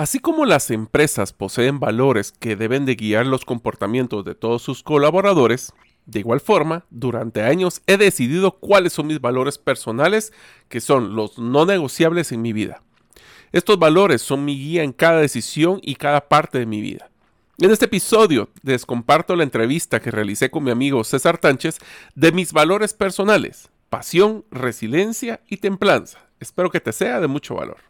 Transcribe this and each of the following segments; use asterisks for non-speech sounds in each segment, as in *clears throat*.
Así como las empresas poseen valores que deben de guiar los comportamientos de todos sus colaboradores, de igual forma, durante años he decidido cuáles son mis valores personales, que son los no negociables en mi vida. Estos valores son mi guía en cada decisión y cada parte de mi vida. En este episodio les comparto la entrevista que realicé con mi amigo César Tánchez de mis valores personales, pasión, resiliencia y templanza. Espero que te sea de mucho valor.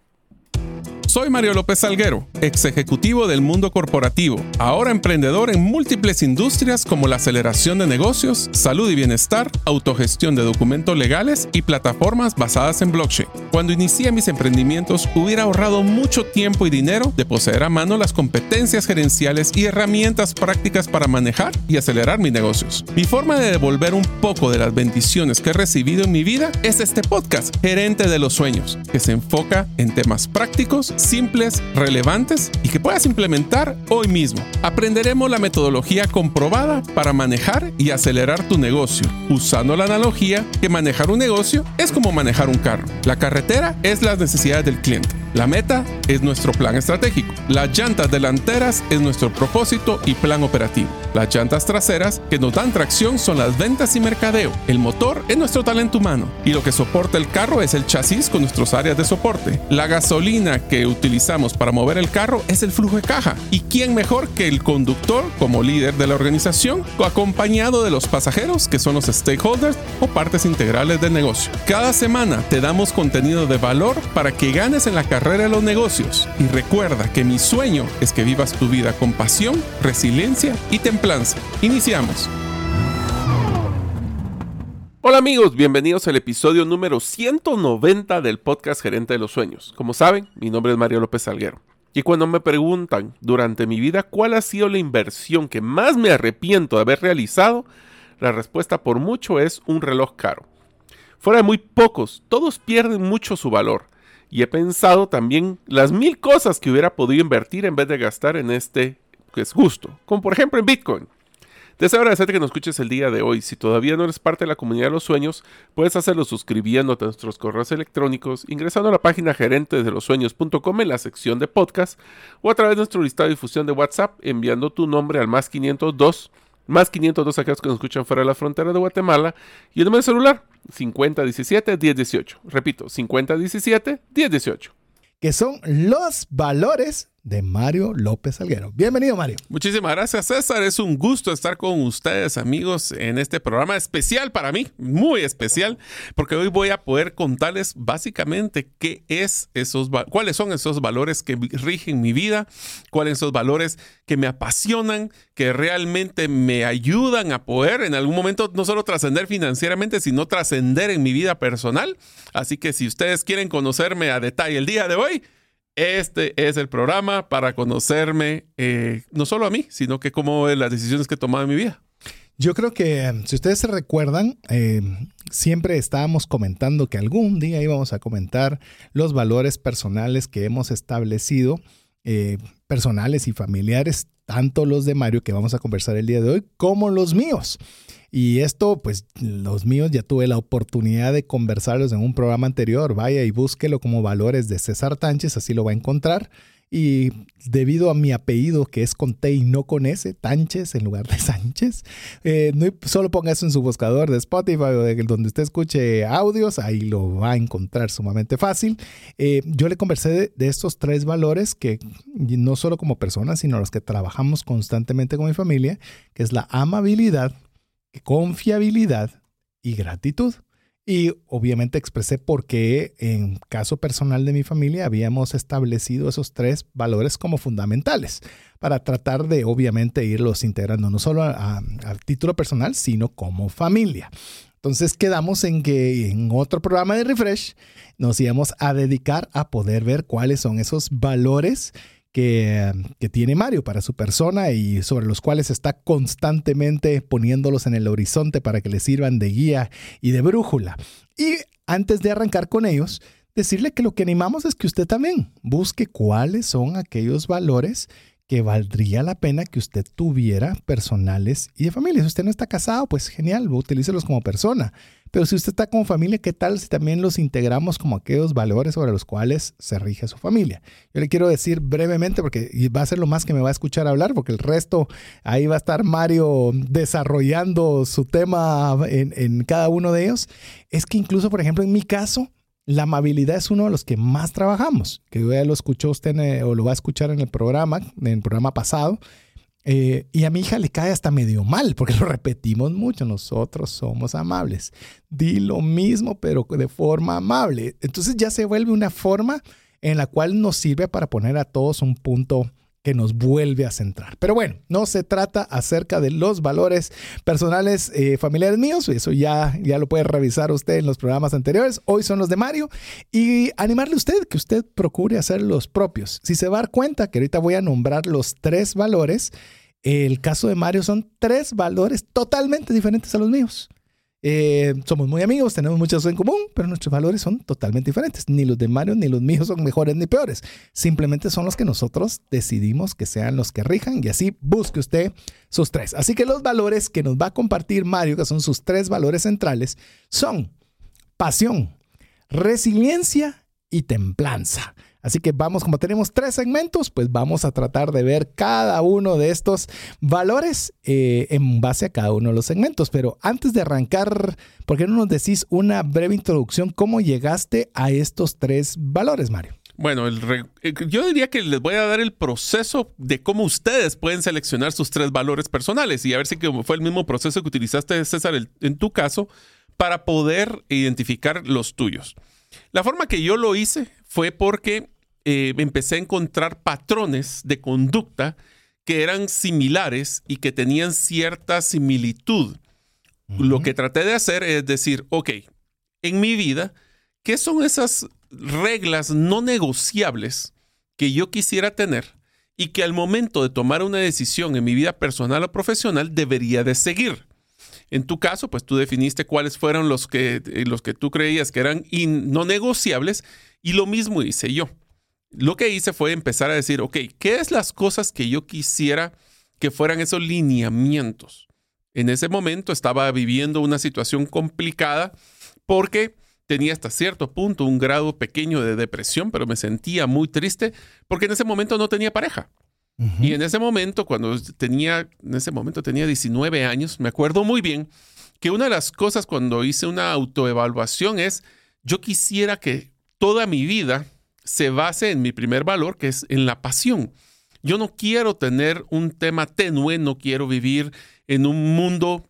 Soy Mario López Salguero, ex ejecutivo del mundo corporativo, ahora emprendedor en múltiples industrias como la aceleración de negocios, salud y bienestar, autogestión de documentos legales y plataformas basadas en blockchain. Cuando inicié mis emprendimientos hubiera ahorrado mucho tiempo y dinero de poseer a mano las competencias gerenciales y herramientas prácticas para manejar y acelerar mis negocios. Mi forma de devolver un poco de las bendiciones que he recibido en mi vida es este podcast, Gerente de los Sueños, que se enfoca en temas prácticos simples, relevantes y que puedas implementar hoy mismo. Aprenderemos la metodología comprobada para manejar y acelerar tu negocio, usando la analogía que manejar un negocio es como manejar un carro. La carretera es las necesidades del cliente. La meta es nuestro plan estratégico. Las llantas delanteras es nuestro propósito y plan operativo. Las llantas traseras que nos dan tracción son las ventas y mercadeo. El motor es nuestro talento humano y lo que soporta el carro es el chasis con nuestras áreas de soporte. La gasolina que utilizamos para mover el carro es el flujo de caja. ¿Y quién mejor que el conductor como líder de la organización, acompañado de los pasajeros que son los stakeholders o partes integrales del negocio? Cada semana te damos contenido de valor para que ganes en la carrera de los negocios. Y recuerda que mi sueño es que vivas tu vida con pasión, resiliencia y templanza. Iniciamos. Hola amigos, bienvenidos al episodio número 190 del podcast Gerente de los Sueños. Como saben, mi nombre es Mario López Salguero. Y cuando me preguntan durante mi vida cuál ha sido la inversión que más me arrepiento de haber realizado, la respuesta por mucho es un reloj caro. Fuera de muy pocos, todos pierden mucho su valor. Y he pensado también las mil cosas que hubiera podido invertir en vez de gastar en este que es justo, como por ejemplo en Bitcoin. Deseo agradecerte que nos escuches el día de hoy. Si todavía no eres parte de la comunidad de los sueños, puedes hacerlo suscribiéndote a nuestros correos electrónicos, ingresando a la página gerente de los sueños.com en la sección de podcast o a través de nuestro listado de difusión de WhatsApp enviando tu nombre al más 502 más 502 aquellos que nos escuchan fuera de la frontera de Guatemala y el número de celular 5017 1018. Repito, 5017 1018. Que son los valores de Mario López Alguero. Bienvenido, Mario. Muchísimas gracias, César. Es un gusto estar con ustedes, amigos, en este programa especial para mí, muy especial, porque hoy voy a poder contarles básicamente qué es esos, cuáles son esos valores que rigen mi vida, cuáles son esos valores que me apasionan, que realmente me ayudan a poder en algún momento no solo trascender financieramente, sino trascender en mi vida personal. Así que si ustedes quieren conocerme a detalle el día de hoy, este es el programa para conocerme eh, no solo a mí, sino que cómo las decisiones que he tomado en mi vida. Yo creo que si ustedes se recuerdan, eh, siempre estábamos comentando que algún día íbamos a comentar los valores personales que hemos establecido, eh, personales y familiares, tanto los de Mario que vamos a conversar el día de hoy, como los míos. Y esto, pues los míos ya tuve la oportunidad de conversarlos en un programa anterior. Vaya y búsquelo como valores de César Tánchez, así lo va a encontrar. Y debido a mi apellido, que es con T y no con S, Tánchez en lugar de *laughs* Sánchez, eh, no, solo ponga eso en su buscador de Spotify o de donde usted escuche audios, ahí lo va a encontrar sumamente fácil. Eh, yo le conversé de, de, estos tres valores que no solo como personas, sino los que trabajamos constantemente con mi familia, que es la amabilidad, confiabilidad y gratitud. Y obviamente expresé por qué en caso personal de mi familia habíamos establecido esos tres valores como fundamentales para tratar de obviamente irlos integrando no solo a, título personal, sino como familia. Entonces quedamos en que en otro programa de Refresh nos íbamos a dedicar a poder ver cuáles son esos valores que, tiene Mario para su persona y sobre los cuales está constantemente poniéndolos en el horizonte para que le sirvan de guía y de brújula. Y antes de arrancar con ellos, decirle que lo que animamos es que usted también busque cuáles son aquellos valores que valdría la pena que usted tuviera personales y de familia. Si usted no está casado, pues genial, utilícelos como persona. Pero si usted está como familia, ¿qué tal si también los integramos como aquellos valores sobre los cuales se rige su familia? Yo le quiero decir brevemente, porque va a ser lo más que me va a escuchar hablar, porque el resto ahí va a estar Mario desarrollando su tema en, en cada uno de ellos. Es que incluso, por ejemplo, en mi caso, la amabilidad es uno de los que más trabajamos, que ya lo escuchó usted o lo va a escuchar en el programa, en el programa pasado. Eh, y a mi hija le cae hasta medio mal, porque *laughs* lo repetimos mucho, nosotros somos amables. Di lo mismo, pero de forma amable. Entonces ya se vuelve una forma en la cual nos sirve para poner a todos un punto que nos vuelve a centrar. Pero bueno, no se trata acerca de los valores personales eh, familiares míos, eso ya, ya lo puede revisar usted en los programas anteriores, hoy son los de Mario, y animarle a usted que usted procure hacer los propios. Si se va a dar cuenta que ahorita voy a nombrar los tres valores, el caso de Mario son tres valores totalmente diferentes a los míos. Eh, somos muy amigos, tenemos muchas cosas en común, pero nuestros valores son totalmente diferentes. Ni los de Mario ni los míos son mejores ni peores. Simplemente son los que nosotros decidimos que sean los que rijan y así busque usted sus tres. Así que los valores que nos va a compartir Mario, que son sus tres valores centrales, son pasión, resiliencia y templanza. Así que vamos, como tenemos tres segmentos, pues vamos a tratar de ver cada uno de estos valores eh, en base a cada uno de los segmentos. Pero antes de arrancar, ¿por qué no nos decís una breve introducción? ¿Cómo llegaste a estos tres valores, Mario? Bueno, eh, yo diría que les voy a dar el proceso de cómo ustedes pueden seleccionar sus tres valores personales y a ver si fue el mismo proceso que utilizaste, César, en tu caso, para poder identificar los tuyos. La forma que yo lo hice fue porque eh, empecé a encontrar patrones de conducta que eran similares y que tenían cierta similitud. Lo que traté de hacer es decir, ok, en mi vida, ¿qué son esas reglas no negociables que yo quisiera tener y que al momento de tomar una decisión en mi vida personal o profesional debería de seguir? En tu caso, pues tú definiste cuáles fueron los que, eh, los que tú creías que eran no negociables y lo mismo hice yo. Lo que hice fue empezar a decir, ok, ¿qué es las cosas que yo quisiera que fueran esos lineamientos? En ese momento estaba viviendo una situación complicada porque tenía hasta cierto punto un grado pequeño de depresión, pero me sentía muy triste porque en ese momento no tenía pareja. Y en ese momento, cuando tenía, en ese momento tenía 19 años, me acuerdo muy bien que una de las cosas cuando hice una autoevaluación es, yo quisiera que toda mi vida se base en mi primer valor, que es en la pasión. Yo no quiero tener un tema tenue, no quiero vivir en un mundo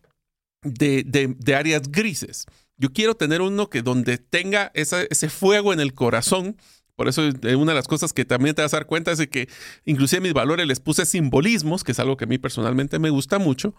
de, de, áreas grises. Yo quiero tener uno que donde tenga ese fuego en el corazón por eso eh, una de las cosas que también te vas a dar cuenta es de que inclusive mis valores les puse simbolismos, que es algo que a mí personalmente me gusta mucho.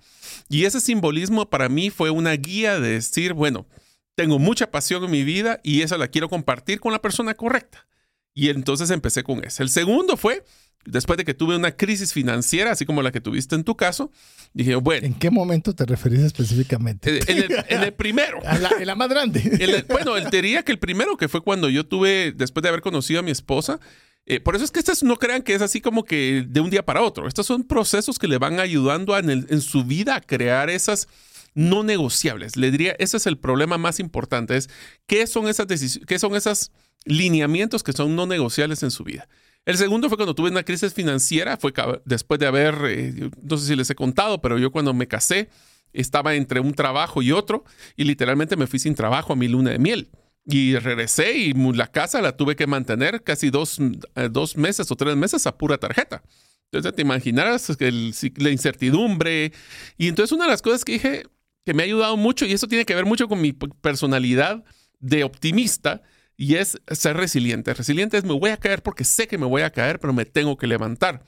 Y ese simbolismo para mí fue una guía de decir, bueno, tengo mucha pasión en mi vida y esa la quiero compartir con la persona correcta. Y entonces empecé con eso. El segundo fue después de que tuve una crisis financiera, así como la que tuviste en tu caso, dije, bueno. ¿En qué momento te referís específicamente? En el, primero. *laughs* en la, más grande. bueno, él diría que el primero, que fue cuando yo tuve, después de haber conocido a mi esposa, eh, por eso es que estas no crean que es así como que de un día para otro. Estos son procesos que le van ayudando en, en su vida a crear esas no negociables. Le diría, ese es el problema más importante, es qué son esas qué son esos lineamientos que son no negociables en su vida. El segundo fue cuando tuve una crisis financiera, fue después de haber, eh, no sé si les he contado, pero yo cuando me casé estaba entre un trabajo y otro y literalmente me fui sin trabajo a mi luna de miel. Y regresé y la casa la tuve que mantener casi dos, eh, dos meses o tres meses a pura tarjeta. Entonces te imaginarás la incertidumbre. Y entonces una de las cosas que dije que me ha ayudado mucho, y eso tiene que ver mucho con mi personalidad de optimista, y es ser resiliente. Resiliente es me voy a caer porque sé que me voy a caer, pero me tengo que levantar.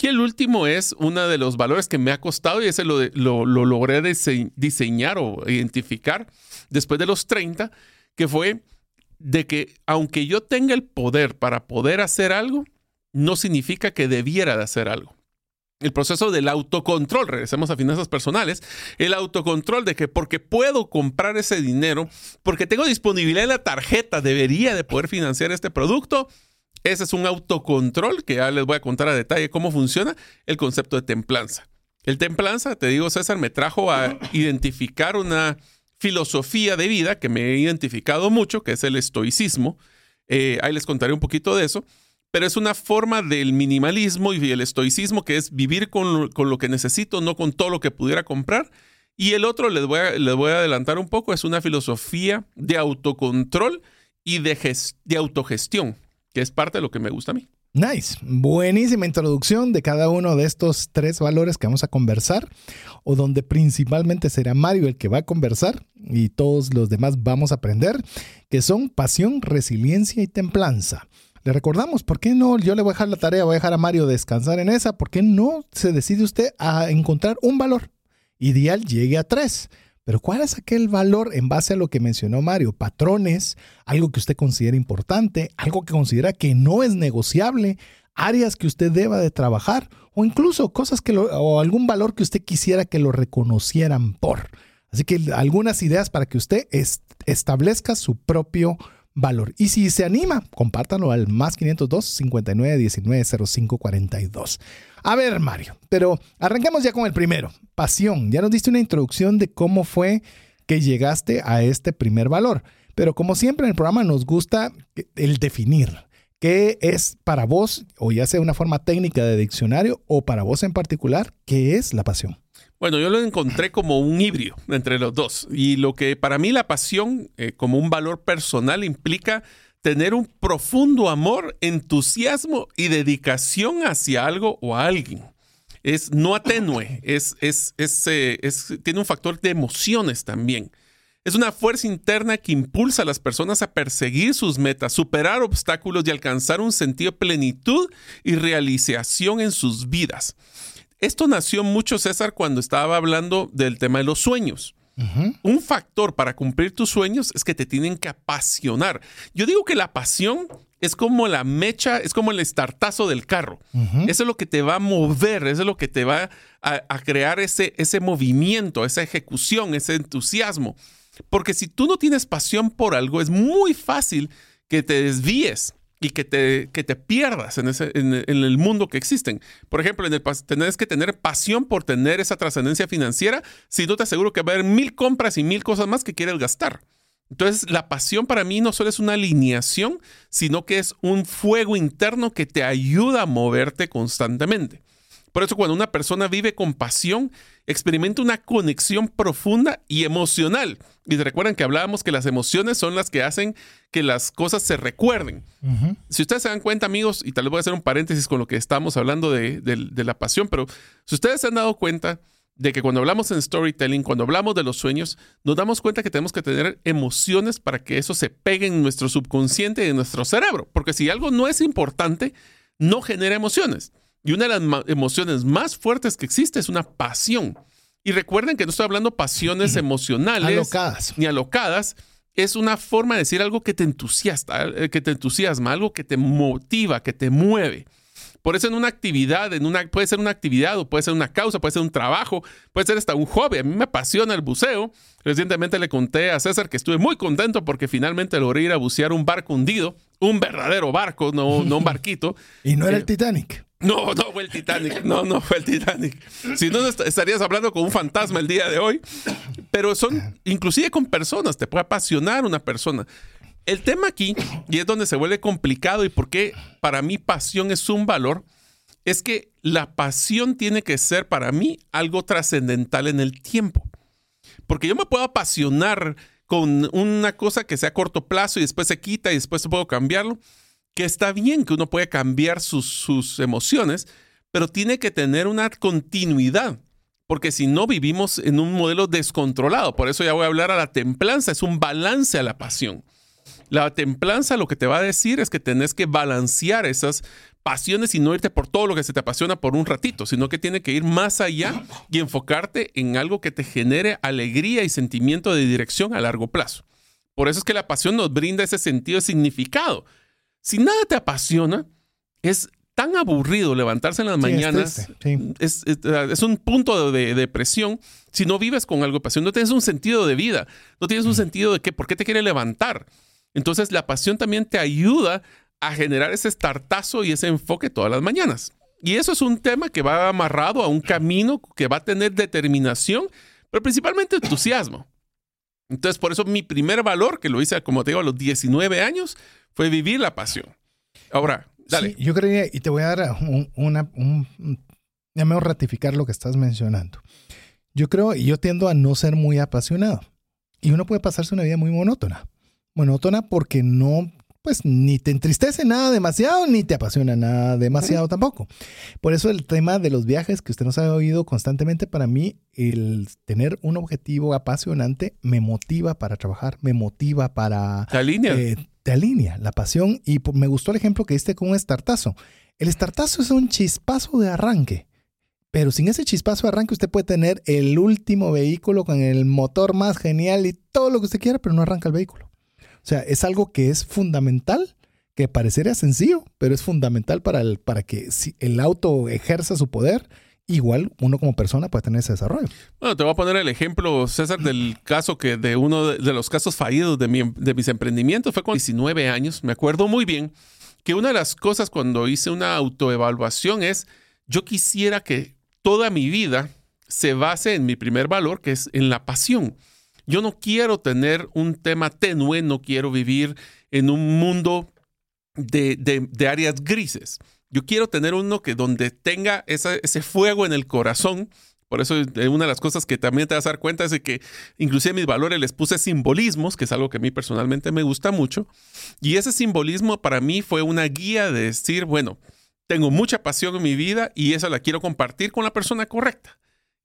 Y el último es uno de los valores que me ha costado y ese lo, lo, lo logré diseñar o identificar después de los 30, que fue de que aunque yo tenga el poder para poder hacer algo, no significa que debiera de hacer algo el proceso del autocontrol, regresemos a finanzas personales, el autocontrol de que porque puedo comprar ese dinero, porque tengo disponibilidad en la tarjeta, debería de poder financiar este producto, Ese es un autocontrol que ya les voy a contar a detalle cómo funciona el concepto de templanza. El templanza, te digo César, me trajo a identificar una filosofía de vida que me he identificado mucho, que es el estoicismo. Eh, ahí les contaré un poquito de eso. Pero es una forma del minimalismo y el estoicismo que es vivir con, lo que necesito, no con todo lo que pudiera comprar. Y el otro, les voy, a, les voy a adelantar un poco, es una filosofía de autocontrol y de, de autogestión, que es parte de lo que me gusta a mí. Nice, buenísima introducción de cada uno de estos tres valores que vamos a conversar, o donde principalmente será Mario el que va a conversar y todos los demás vamos a aprender, que son pasión, resiliencia y templanza. Le recordamos, ¿por qué no? Yo le voy a dejar la tarea, voy a dejar a Mario descansar en esa, ¿por qué no se decide usted a encontrar un valor? Ideal llegue a tres. Pero ¿cuál es aquel valor en base a lo que mencionó Mario? Patrones, algo que usted considera importante, algo que considera que no es negociable, áreas que usted deba de trabajar o incluso cosas que o algún valor que usted quisiera que lo reconocieran por. Así que algunas ideas para que usted establezca su propio valor. Y si se anima, compártanlo al más 502 59 19 05 42. A ver, Mario, pero arranquemos ya con el primero, pasión. Ya nos diste una introducción de cómo fue que llegaste a este primer valor. Pero como siempre en el programa nos gusta el definir. ¿Qué es para vos, o ya sea una forma técnica de diccionario, o para vos en particular, qué es la pasión? Bueno, yo lo encontré como un híbrido entre los dos. Y lo que para mí la pasión, eh, como un valor personal, implica tener un profundo amor, entusiasmo y dedicación hacia algo o a alguien. Es no atenue, es, es, eh, es, tiene un factor de emociones también. Es una fuerza interna que impulsa a las personas a perseguir sus metas, superar obstáculos y alcanzar un sentido de plenitud y realización en sus vidas. Esto nació mucho, César, cuando estaba hablando del tema de los sueños. Un factor para cumplir tus sueños es que te tienen que apasionar. Yo digo que la pasión es como la mecha, es como el estartazo del carro. Eso es lo que te va a mover, eso es lo que te va a, crear ese, ese movimiento, esa ejecución, ese entusiasmo. Porque si tú no tienes pasión por algo, es muy fácil que te desvíes y que te, que te pierdas en, ese, en, el mundo que existen. Por ejemplo, en el, tenés que tener pasión por tener esa trascendencia financiera, si no te aseguro que va a haber mil compras y mil cosas más que quieres gastar. Entonces, la pasión para mí no solo es una alineación, sino que es un fuego interno que te ayuda a moverte constantemente. Por eso cuando una persona vive con pasión, experimenta una conexión profunda y emocional. Y recuerden que hablábamos que las emociones son las que hacen que las cosas se recuerden. Si ustedes se dan cuenta, amigos, y tal vez voy a hacer un paréntesis con lo que estamos hablando de, de la pasión, pero si ustedes se han dado cuenta de que cuando hablamos en storytelling, cuando hablamos de los sueños, nos damos cuenta que tenemos que tener emociones para que eso se pegue en nuestro subconsciente y en nuestro cerebro. Porque si algo no es importante, no genera emociones. Y una de las emociones más fuertes que existe es una pasión. Y recuerden que no estoy hablando pasiones *clears throat* emocionales alocadas. ni alocadas. Es una forma de decir algo que te entusiasta, eh, que te entusiasma, algo que te motiva, que te mueve. Por eso en una actividad, en una, puede ser una actividad o puede ser una causa, puede ser un trabajo, puede ser hasta un hobby. A mí me apasiona el buceo. Recientemente le conté a César que estuve muy contento porque finalmente logré ir a bucear un barco hundido, un verdadero barco, no, no un *laughs* barquito. y no era el Titanic. No, no fue el Titanic. No, no fue el Titanic. Si no, estarías hablando con un fantasma el día de hoy. Pero son, inclusive con personas, te puede apasionar una persona. El tema aquí, y es donde se vuelve complicado y por qué para mí pasión es un valor, es que la pasión tiene que ser para mí algo trascendental en el tiempo. Porque yo me puedo apasionar con una cosa que sea a corto plazo y después se quita y después puedo cambiarlo que está bien que uno puede cambiar sus, emociones, pero tiene que tener una continuidad, porque si no vivimos en un modelo descontrolado. Por eso ya voy a hablar a la templanza, es un balance a la pasión. La templanza lo que te va a decir es que tenés que balancear esas pasiones y no irte por todo lo que se te apasiona por un ratito, sino que tiene que ir más allá y enfocarte en algo que te genere alegría y sentimiento de dirección a largo plazo. Por eso es que la pasión nos brinda ese sentido de significado. Si nada te apasiona, es tan aburrido levantarse en las mañanas. Es, un punto de, depresión si no vives con algo de pasión. No tienes un sentido de vida. No tienes un sentido de que, por qué te quiere levantar. Entonces, la pasión también te ayuda a generar ese startazo y ese enfoque todas las mañanas. Y eso es un tema que va amarrado a un camino que va a tener determinación, pero principalmente entusiasmo. Entonces, por eso mi primer valor, que lo hice, como te digo, a los 19 años, fue vivir la pasión. Ahora, dale. yo creo, y te voy a dar una, un, ya me voy a ratificar lo que estás mencionando. Yo creo, y yo tiendo a no ser muy apasionado. Y uno puede pasarse una vida muy monótona. Monótona porque no pues ni te entristece nada demasiado, ni te apasiona nada demasiado tampoco. Por eso el tema de los viajes que usted nos ha oído constantemente, para mí, el tener un objetivo apasionante me motiva para trabajar, me motiva para... Te alinea. Eh, te alinea la pasión. Y me gustó el ejemplo que diste con un estartazo. El estartazo es un chispazo de arranque. Pero sin ese chispazo de arranque usted puede tener el último vehículo con el motor más genial y todo lo que usted quiera, pero no arranca el vehículo. O sea, es algo que es fundamental, que parecería sencillo, pero es fundamental para, para que el auto ejerza su poder, igual uno como persona puede tener ese desarrollo. Bueno, te voy a poner el ejemplo, César, del caso que de uno de, los casos fallidos de, de mis emprendimientos fue con 19 años. Me acuerdo muy bien que una de las cosas cuando hice una autoevaluación es, yo quisiera que toda mi vida se base en mi primer valor, que es en la pasión. Yo no quiero tener un tema tenue, no quiero vivir en un mundo de, áreas grises. Yo quiero tener uno que donde tenga ese fuego en el corazón. Por eso una de las cosas que también te vas a dar cuenta es de que inclusive mis valores les puse simbolismos, que es algo que a mí personalmente me gusta mucho. Y ese simbolismo para mí fue una guía de decir, bueno, tengo mucha pasión en mi vida y esa la quiero compartir con la persona correcta.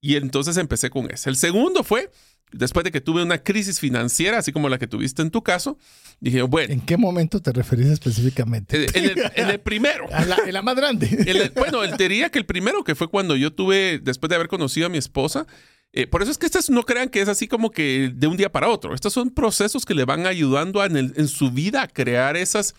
Y entonces empecé con eso. El segundo fue después de que tuve una crisis financiera, así como la que tuviste en tu caso, dije, bueno. ¿En qué momento te referís específicamente? En el, primero. *laughs* en la, más grande. bueno, él diría que el primero, que fue cuando yo tuve, después de haber conocido a mi esposa, eh, por eso es que estas no crean que es así como que de un día para otro. Estos son procesos que le van ayudando en, en su vida a crear esas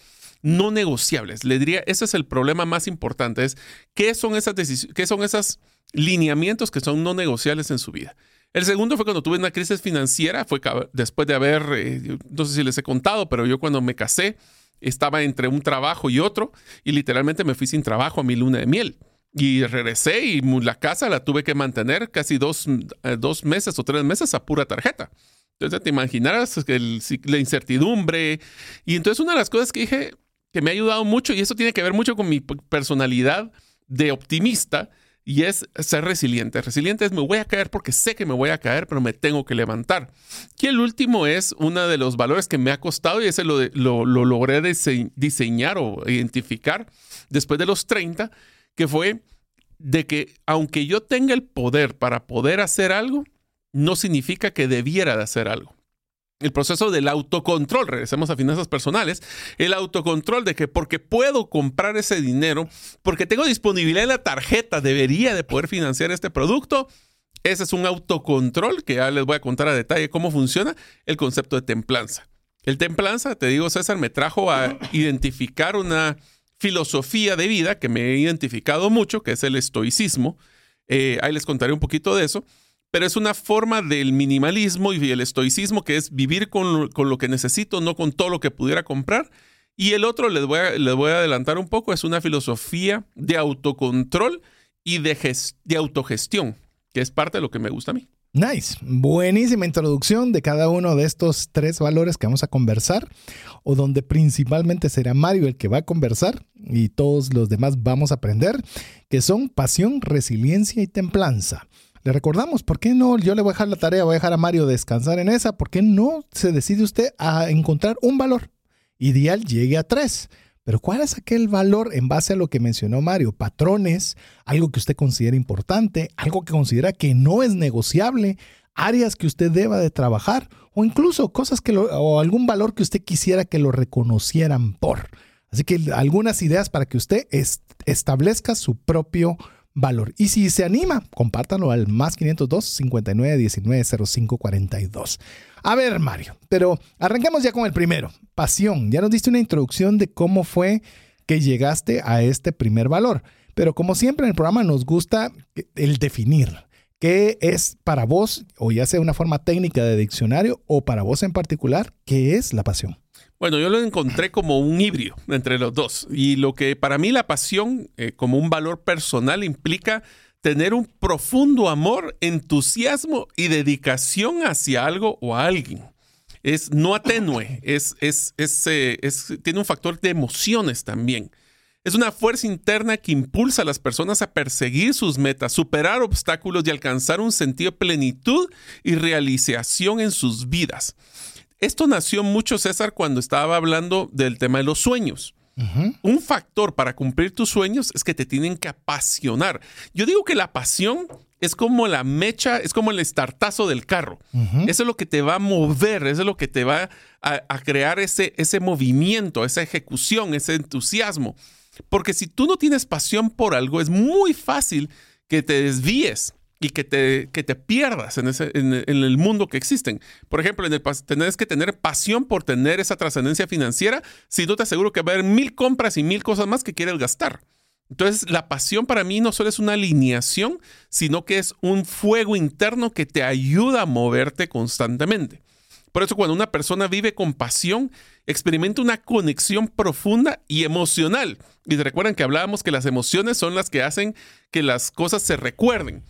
no negociables. Le diría, ese es el problema más importante, es qué son esas qué son esos lineamientos que son no negociables en su vida. El segundo fue cuando tuve una crisis financiera, fue después de haber, eh, no sé si les he contado, pero yo cuando me casé estaba entre un trabajo y otro y literalmente me fui sin trabajo a mi luna de miel. Y regresé y la casa la tuve que mantener casi dos, eh, dos meses o tres meses a pura tarjeta. Entonces te imaginarás la incertidumbre. Y entonces una de las cosas que dije que me ha ayudado mucho, y eso tiene que ver mucho con mi personalidad de optimista, y es ser resiliente. Resiliente es me voy a caer porque sé que me voy a caer, pero me tengo que levantar. Y el último es uno de los valores que me ha costado y ese lo, lo, logré diseñar o identificar después de los 30, que fue de que aunque yo tenga el poder para poder hacer algo, no significa que debiera de hacer algo el proceso del autocontrol, regresemos a finanzas personales, el autocontrol de que porque puedo comprar ese dinero, porque tengo disponibilidad en la tarjeta, debería de poder financiar este producto. Ese es un autocontrol que ya les voy a contar a detalle cómo funciona el concepto de templanza. El templanza, te digo César, me trajo a identificar una filosofía de vida que me he identificado mucho, que es el estoicismo. Eh, ahí les contaré un poquito de eso pero es una forma del minimalismo y el estoicismo que es vivir con, lo que necesito, no con todo lo que pudiera comprar. Y el otro, les voy a, les voy a adelantar un poco, es una filosofía de autocontrol y de, de autogestión, que es parte de lo que me gusta a mí. Nice, buenísima introducción de cada uno de estos tres valores que vamos a conversar, o donde principalmente será Mario el que va a conversar y todos los demás vamos a aprender, que son pasión, resiliencia y templanza. Le recordamos, ¿por qué no? Yo le voy a dejar la tarea, voy a dejar a Mario descansar en esa. ¿Por qué no se decide usted a encontrar un valor? Ideal llegue a tres. Pero ¿cuál es aquel valor en base a lo que mencionó Mario? Patrones, algo que usted considera importante, algo que considera que no es negociable, áreas que usted deba de trabajar o incluso cosas que o algún valor que usted quisiera que lo reconocieran por. Así que algunas ideas para que usted establezca su propio valor. Y si se anima, compártanlo al más 502 59 19 05 42. A ver, Mario, pero arranquemos ya con el primero, pasión. Ya nos diste una introducción de cómo fue que llegaste a este primer valor. Pero como siempre en el programa nos gusta el definir. ¿Qué es para vos, o ya sea una forma técnica de diccionario, o para vos en particular, qué es la pasión? Bueno, yo lo encontré como un híbrido entre los dos. Y lo que para mí la pasión eh, como un valor personal implica tener un profundo amor, entusiasmo y dedicación hacia algo o a alguien. Es no atenue, es, es, eh, es, tiene un factor de emociones también. Es una fuerza interna que impulsa a las personas a perseguir sus metas, superar obstáculos y alcanzar un sentido de plenitud y realización en sus vidas. Esto nació mucho, César, cuando estaba hablando del tema de los sueños. Un factor para cumplir tus sueños es que te tienen que apasionar. Yo digo que la pasión es como la mecha, es como el estartazo del carro. Eso es lo que te va a mover, eso es lo que te va a, crear ese, ese movimiento, esa ejecución, ese entusiasmo. Porque si tú no tienes pasión por algo, es muy fácil que te desvíes y que te, que te pierdas en, ese, en, el mundo que existen. Por ejemplo, en el, tenés que tener pasión por tener esa trascendencia financiera, si no te aseguro que va a haber mil compras y mil cosas más que quieres gastar. Entonces, la pasión para mí no solo es una alineación, sino que es un fuego interno que te ayuda a moverte constantemente. Por eso cuando una persona vive con pasión, experimenta una conexión profunda y emocional. Y recuerdan que hablábamos que las emociones son las que hacen que las cosas se recuerden.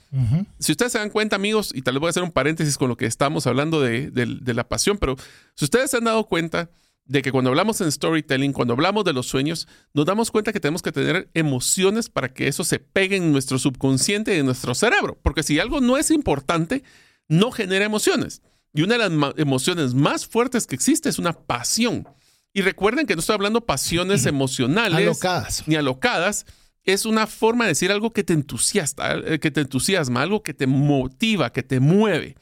Si ustedes se dan cuenta, amigos, y tal vez voy a hacer un paréntesis con lo que estamos hablando de, de la pasión, pero si ustedes se han dado cuenta de que cuando hablamos en storytelling, cuando hablamos de los sueños, nos damos cuenta que tenemos que tener emociones para que eso se pegue en nuestro subconsciente y en nuestro cerebro. Porque si algo no es importante, no genera emociones. Y una de las emociones más fuertes que existe es una pasión. Y recuerden que no estoy hablando pasiones *clears throat* emocionales alocadas. ni alocadas. Es una forma de decir algo que te entusiasta, eh, que te entusiasma, algo que te motiva, que te mueve.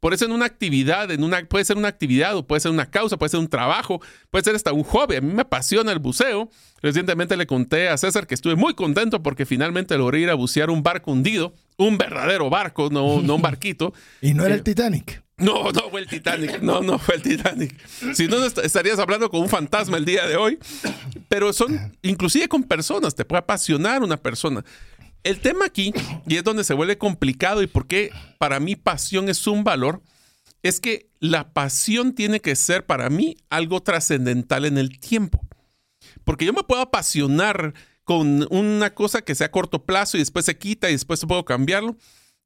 Por eso en una actividad, en una, puede ser una actividad o puede ser una causa, puede ser un trabajo, puede ser hasta un hobby. A mí me apasiona el buceo. Recientemente le conté a César que estuve muy contento porque finalmente logré ir a bucear un barco hundido, un verdadero barco, no, no un *laughs* barquito. y no era el eh, Titanic. No, no fue el Titanic. No, no fue el Titanic. Si no, estarías hablando con un fantasma el día de hoy. Pero son, inclusive con personas, te puede apasionar una persona. El tema aquí, y es donde se vuelve complicado y por qué para mí pasión es un valor, es que la pasión tiene que ser para mí algo trascendental en el tiempo. Porque yo me puedo apasionar con una cosa que sea a corto plazo y después se quita y después puedo cambiarlo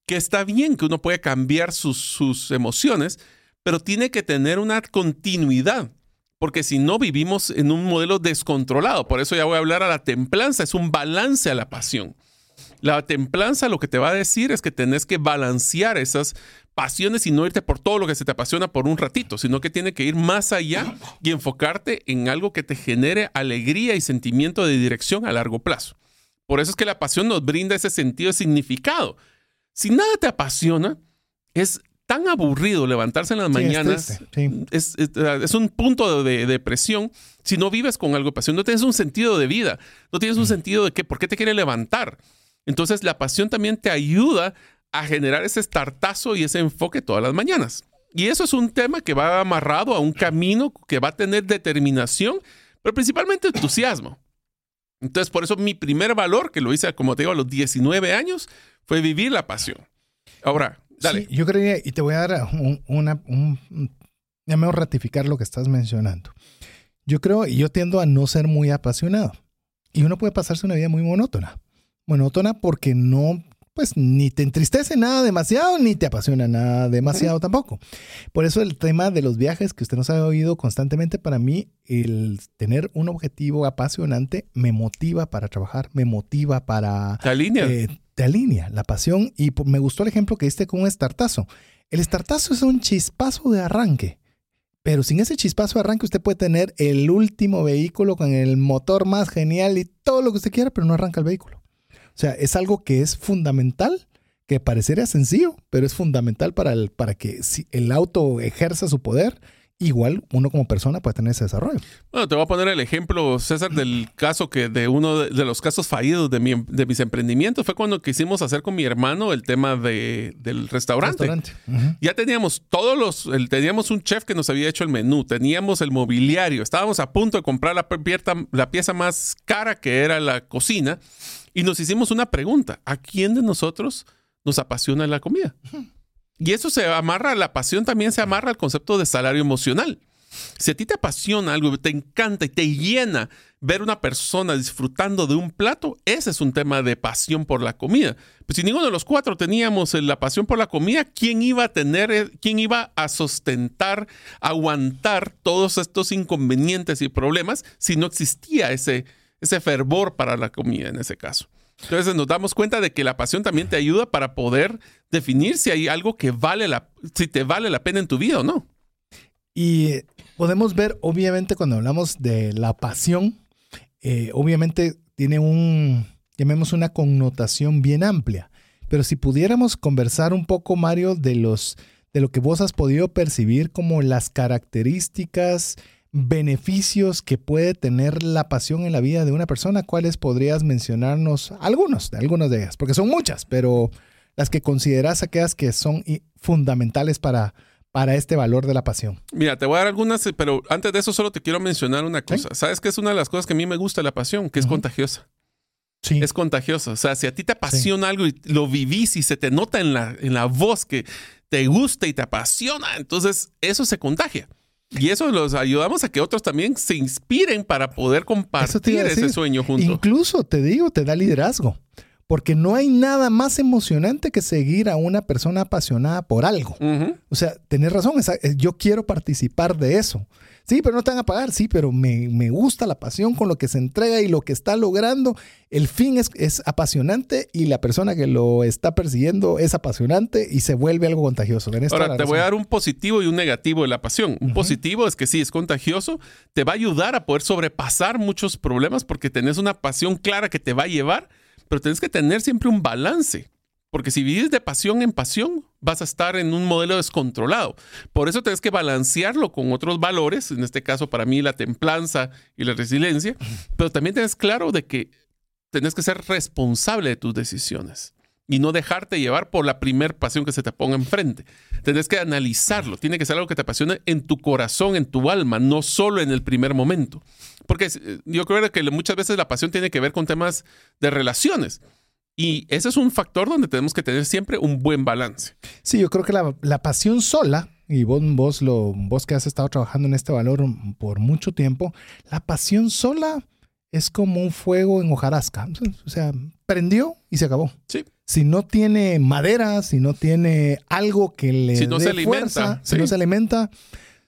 que está bien que uno puede cambiar sus, emociones, pero tiene que tener una continuidad, porque si no vivimos en un modelo descontrolado. Por eso ya voy a hablar a la templanza, es un balance a la pasión. La templanza lo que te va a decir es que tenés que balancear esas pasiones y no irte por todo lo que se te apasiona por un ratito, sino que tiene que ir más allá y enfocarte en algo que te genere alegría y sentimiento de dirección a largo plazo. Por eso es que la pasión nos brinda ese sentido de significado. Si nada te apasiona, es tan aburrido levantarse en las mañanas. Es, un punto de, depresión si no vives con algo de pasión. No tienes un sentido de vida. No tienes un sentido de que, por qué te quiere levantar. Entonces, la pasión también te ayuda a generar ese estartazo y ese enfoque todas las mañanas. Y eso es un tema que va amarrado a un camino que va a tener determinación, pero principalmente entusiasmo. Entonces, por eso mi primer valor, que lo hice, como te digo, a los 19 años, fue vivir la pasión. Ahora, dale. yo creía, y te voy a dar un, una, un, ratificar lo que estás mencionando. Yo creo, y yo tiendo a no ser muy apasionado. Y uno puede pasarse una vida muy monótona. Monótona porque no, pues ni te entristece nada demasiado, ni te apasiona nada demasiado tampoco. Por eso el tema de los viajes que usted nos ha oído constantemente, para mí, el tener un objetivo apasionante me motiva para trabajar, me motiva para... La línea. Eh, te alinea la pasión. Y me gustó el ejemplo que diste con un estartazo. El estartazo es un chispazo de arranque. Pero sin ese chispazo de arranque usted puede tener el último vehículo con el motor más genial y todo lo que usted quiera, pero no arranca el vehículo. O sea, es algo que es fundamental, que parecería sencillo, pero es fundamental para, el, para que el auto ejerza su poder igual uno como persona puede tener ese desarrollo. Bueno, te voy a poner el ejemplo, César, del caso que de uno de, los casos fallidos de, de, mis emprendimientos fue cuando quisimos hacer con mi hermano el tema de, del restaurante. Ya teníamos todos los, teníamos un chef que nos había hecho el menú, teníamos el mobiliario, estábamos a punto de comprar la, la pieza más cara que era la cocina y nos hicimos una pregunta, ¿a quién de nosotros nos apasiona la comida? Y eso se amarra, la pasión también se amarra al concepto de salario emocional. Si a ti te apasiona algo, te encanta y te llena ver una persona disfrutando de un plato, ese es un tema de pasión por la comida. Pues si ninguno de los cuatro teníamos la pasión por la comida, ¿quién iba a tener, eh, quién iba a sustentar, aguantar todos estos inconvenientes y problemas si no existía ese, ese fervor para la comida en ese caso? Entonces nos damos cuenta de que la pasión también te ayuda para poder definir si hay algo que vale la, si te vale la pena en tu vida o no. Y podemos ver, obviamente, cuando hablamos de la pasión, eh, obviamente tiene un, llamemos una connotación bien amplia. Pero si pudiéramos conversar un poco, Mario, de los de lo que vos has podido percibir como las características, beneficios que puede tener la pasión en la vida de una persona, ¿cuáles podrías mencionarnos? Algunos, algunas de ellas, porque son muchas, pero las que consideras aquellas que son fundamentales para, para este valor de la pasión? Mira, te voy a dar algunas, pero antes de eso solo te quiero mencionar una cosa. ¿Sabes qué es una de las cosas que a mí me gusta de la pasión? Que es contagiosa. Sí. Es contagiosa. O sea, si a ti te apasiona algo y lo vivís y se te nota en la, en la voz que te gusta y te apasiona, entonces eso se contagia. Y eso los ayudamos a que otros también se inspiren para poder compartir ese sueño juntos. Incluso, te digo, te da liderazgo porque no hay nada más emocionante que seguir a una persona apasionada por algo. O sea, tenés razón, eh, yo quiero participar de eso. Sí, pero no te van a pagar, sí, pero me, gusta la pasión con lo que se entrega y lo que está logrando. El fin es, es, apasionante y la persona que lo está persiguiendo es apasionante y se vuelve algo contagioso. Ahora, te voy a dar un positivo y un negativo de la pasión. Un positivo es que sí, es contagioso, te va a ayudar a poder sobrepasar muchos problemas porque tenés una pasión clara que te va a llevar pero tienes que tener siempre un balance. Porque si vives de pasión en pasión, vas a estar en un modelo descontrolado. Por eso tienes que balancearlo con otros valores, en este caso para mí la templanza y la resiliencia, pero también tienes claro de que tienes que ser responsable de tus decisiones y no dejarte llevar por la primer pasión que se te ponga enfrente. Tienes que analizarlo, tiene que ser algo que te apasione en tu corazón, en tu alma, no solo en el primer momento. Porque eh, yo creo que muchas veces la pasión tiene que ver con temas de relaciones. Y ese es un factor donde tenemos que tener siempre un buen balance. Sí, yo creo que la, pasión sola, y vos, vos, lo, vos que has estado trabajando en este valor por mucho tiempo, la pasión sola es como un fuego en hojarasca. O sea, prendió y se acabó. Sí. Si no tiene madera, si no tiene algo que le si no se alimenta, si no se alimenta,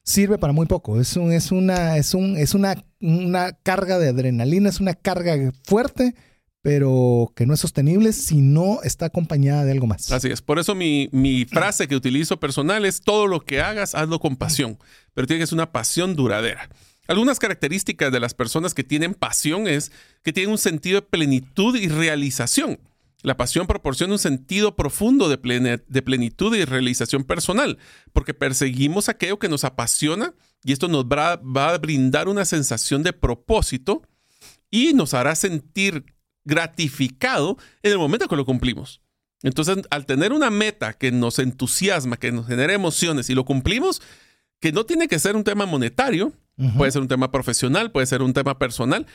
sirve para muy poco. Es, un, es, una, es, un, es una, una carga de adrenalina, es una carga fuerte, pero que no es sostenible si no está acompañada de algo más. Así es. Por eso mi, mi frase que utilizo personal es todo lo que hagas, hazlo con pasión, pero tiene que ser una pasión duradera. Algunas características de las personas que tienen pasión es que tienen un sentido de plenitud y realización. La pasión proporciona un sentido profundo de, plenitud y realización personal, porque perseguimos aquello que nos apasiona y esto nos va, a brindar una sensación de propósito y nos hará sentir gratificado en el momento que lo cumplimos. Entonces, al tener una meta que nos entusiasma, que nos genera emociones y lo cumplimos, que no tiene que ser un tema monetario, puede ser un tema profesional, puede ser un tema personal,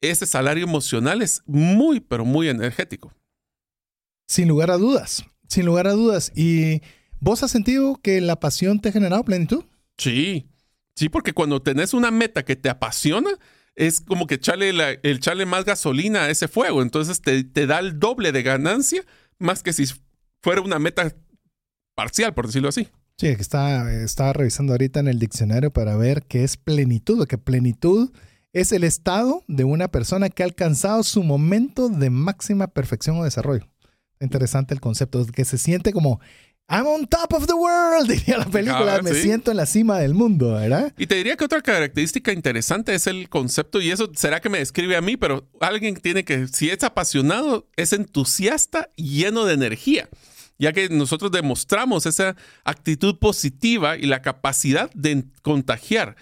ese salario emocional es muy, pero muy energético. Sin lugar a dudas, sin lugar a dudas. ¿Y vos has sentido que la pasión te ha generado plenitud? Sí, sí, porque cuando tenés una meta que te apasiona, es como que echarle el echarle más gasolina a ese fuego. Entonces te, da el doble de ganancia más que si fuera una meta parcial, por decirlo así. Sí, está, estaba revisando ahorita en el diccionario para ver qué es plenitud, que plenitud es el estado de una persona que ha alcanzado su momento de máxima perfección o desarrollo. Interesante el concepto, que se siente como I'm on top of the world, *laughs* diría la película. me siento en la cima del mundo, ¿verdad? Y te diría que otra característica interesante es el concepto, y eso será que me describe a mí, pero alguien tiene que, si es apasionado, es entusiasta y lleno de energía, ya que nosotros demostramos esa actitud positiva y la capacidad de contagiar.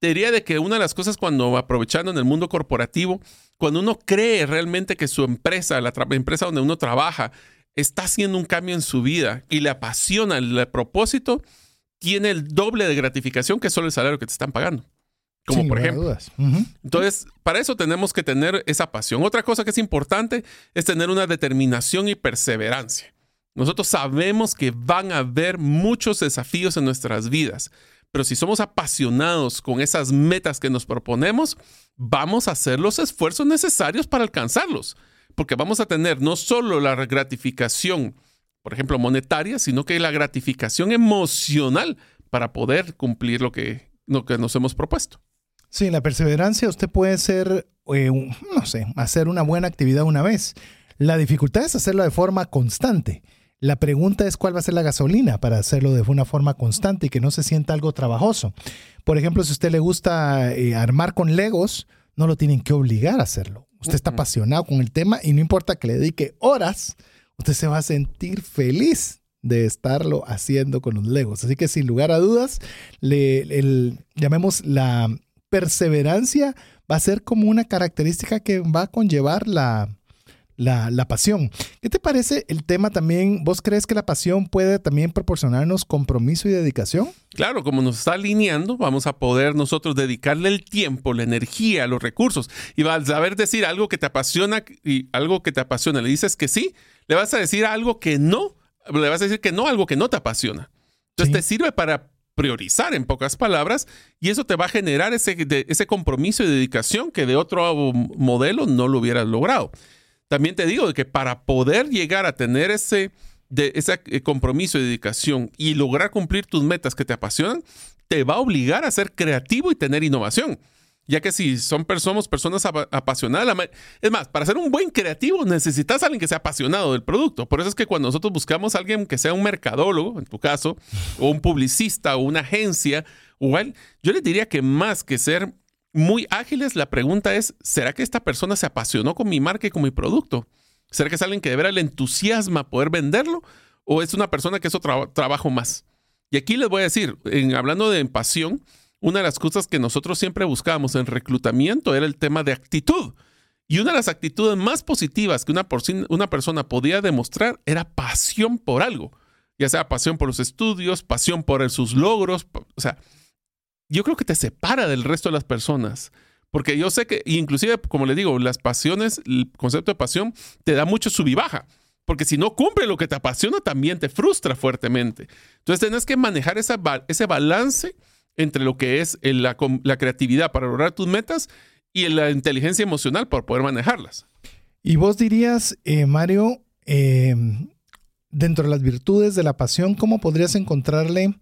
Te diría de que una de las cosas cuando aprovechando en el mundo corporativo, cuando uno cree realmente que su empresa, la empresa donde uno trabaja, está haciendo un cambio en su vida y le apasiona el, propósito, tiene el doble de gratificación que solo el salario que te están pagando. Como por ejemplo. Entonces, para eso tenemos que tener esa pasión. Otra cosa que es importante es tener una determinación y perseverancia. Nosotros sabemos que van a haber muchos desafíos en nuestras vidas, Pero si somos apasionados con esas metas que nos proponemos, vamos a hacer los esfuerzos necesarios para alcanzarlos. Porque vamos a tener no solo la gratificación, por ejemplo, monetaria, sino que la gratificación emocional para poder cumplir lo que, nos hemos propuesto. Sí, la perseverancia usted puede ser, eh, no sé, hacer una buena actividad una vez. La dificultad es hacerlo de forma constante. La pregunta es cuál va a ser la gasolina para hacerlo de una forma constante y que no se sienta algo trabajoso. Por ejemplo, si a usted le gusta eh, armar con legos, no lo tienen que obligar a hacerlo. Usted está apasionado con el tema y no importa que le dedique horas, usted se va a sentir feliz de estarlo haciendo con los legos. Así que sin lugar a dudas, le, llamemos la perseverancia, va a ser como una característica que va a conllevar la, la, pasión. ¿Qué te parece el tema también? ¿Vos crees que la pasión puede también proporcionarnos compromiso y dedicación? Claro, como nos está alineando, vamos a poder nosotros dedicarle el tiempo, la energía, los recursos y vas a saber decir algo que te apasiona y algo que te apasiona. Le dices que sí, le vas a decir algo que no, le vas a decir que no, algo que no te apasiona. Entonces te sirve para priorizar en pocas palabras y eso te va a generar ese, ese compromiso y dedicación que de otro modelo no lo hubieras logrado también te digo que para poder llegar a tener ese, de, ese eh, compromiso y dedicación y lograr cumplir tus metas que te apasionan, te va a obligar a ser creativo y tener innovación. Ya que si son somos personas apasionadas, es más, para ser un buen creativo necesitas a alguien que sea apasionado del producto. Por eso es que cuando nosotros buscamos a alguien que sea un mercadólogo, en tu caso, o un publicista o una agencia, igual, yo les diría que más que ser muy ágiles, la pregunta es, ¿será que esta persona se apasionó con mi marca y con mi producto? ¿Será que es alguien que de verdad le entusiasma poder venderlo? ¿O es una persona que es otro trabajo más? Y aquí les voy a decir, en, hablando de pasión, una de las cosas que nosotros siempre buscábamos en reclutamiento era el tema de actitud. Y una de las actitudes más positivas que una, una persona podía demostrar era pasión por algo. Ya sea pasión por los estudios, pasión por sus logros, o sea, yo creo que te separa del resto de las personas. Porque yo sé que, inclusive, como le digo, las pasiones, el concepto de pasión te da mucho sub y baja. Porque si no cumple lo que te apasiona, también te frustra fuertemente. Entonces, tienes que manejar ese balance entre lo que es la, creatividad para lograr tus metas y la inteligencia emocional para poder manejarlas. Y vos dirías, eh, Mario, eh, dentro de las virtudes de la pasión, ¿cómo podrías encontrarle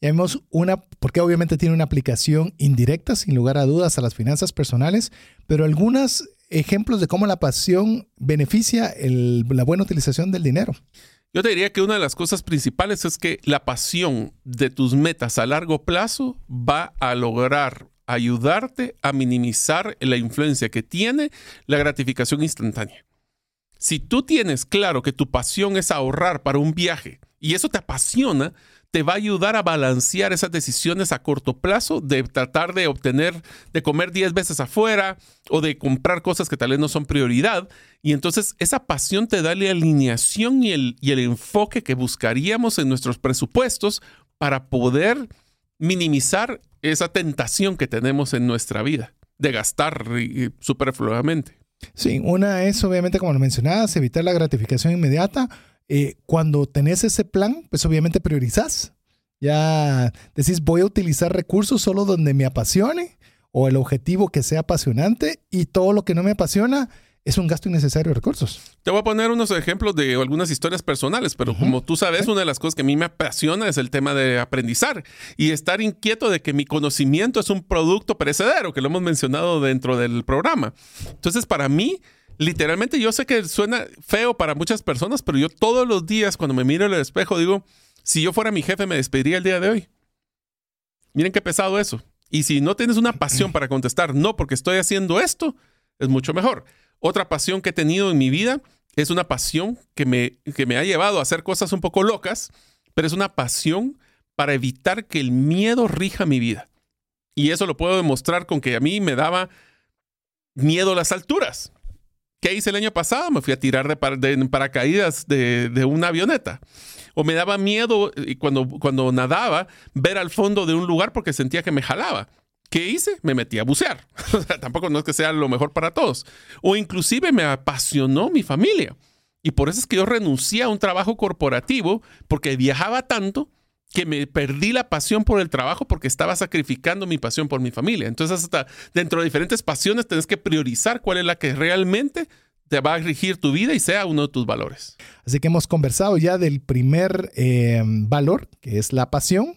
ya vemos una, porque obviamente tiene una aplicación indirecta, sin lugar a dudas, a las finanzas personales, pero algunos ejemplos de cómo la pasión beneficia la buena utilización del dinero. Yo te diría que una de las cosas principales es que la pasión de tus metas a largo plazo va a lograr ayudarte a minimizar la influencia que tiene la gratificación instantánea. Si tú tienes claro que tu pasión es ahorrar para un viaje y eso te apasiona, te va a ayudar a balancear esas decisiones a corto plazo de tratar de obtener, de comer 10 veces afuera o de comprar cosas que tal vez no son prioridad. Y entonces esa pasión te da la alineación y el, y el enfoque que buscaríamos en nuestros presupuestos para poder minimizar esa tentación que tenemos en nuestra vida de gastar superfluamente. Sí, una es obviamente, como lo mencionabas, evitar la gratificación inmediata eh, cuando tenés ese plan, pues obviamente priorizás. Ya decís, voy a utilizar recursos solo donde me apasione o el objetivo que sea apasionante y todo lo que no me apasiona es un gasto innecesario de recursos. Te voy a poner unos ejemplos de algunas historias personales, pero como tú sabes, una de las cosas que a mí me apasiona es el tema de aprendizar y estar inquieto de que mi conocimiento es un producto perecedero, que lo hemos mencionado dentro del programa. Entonces, para mí, literalmente yo sé que suena feo para muchas personas, pero yo todos los días cuando me miro en el espejo digo, si yo fuera mi jefe me despediría el día de hoy. Miren qué pesado eso. Y si no tienes una pasión para contestar, no, porque estoy haciendo esto, es mucho mejor. Otra pasión que he tenido en mi vida es una pasión que me, que me ha llevado a hacer cosas un poco locas, pero es una pasión para evitar que el miedo rija mi vida. Y eso lo puedo demostrar con que a mí me daba miedo a las alturas. ¿Qué hice el año pasado? Me fui a tirar de, paracaídas de, una avioneta. O me daba miedo y cuando, cuando nadaba ver al fondo de un lugar porque sentía que me jalaba. ¿Qué hice? Me metí a bucear. *laughs* o sea, tampoco no es que sea lo mejor para todos. O inclusive me apasionó mi familia. Y por eso es que yo renuncié a un trabajo corporativo porque viajaba tanto que me perdí la pasión por el trabajo porque estaba sacrificando mi pasión por mi familia. Entonces, hasta dentro de diferentes pasiones tenés que priorizar cuál es la que realmente te va a regir tu vida y sea uno de tus valores. Así que hemos conversado ya del primer eh, valor, que es la pasión,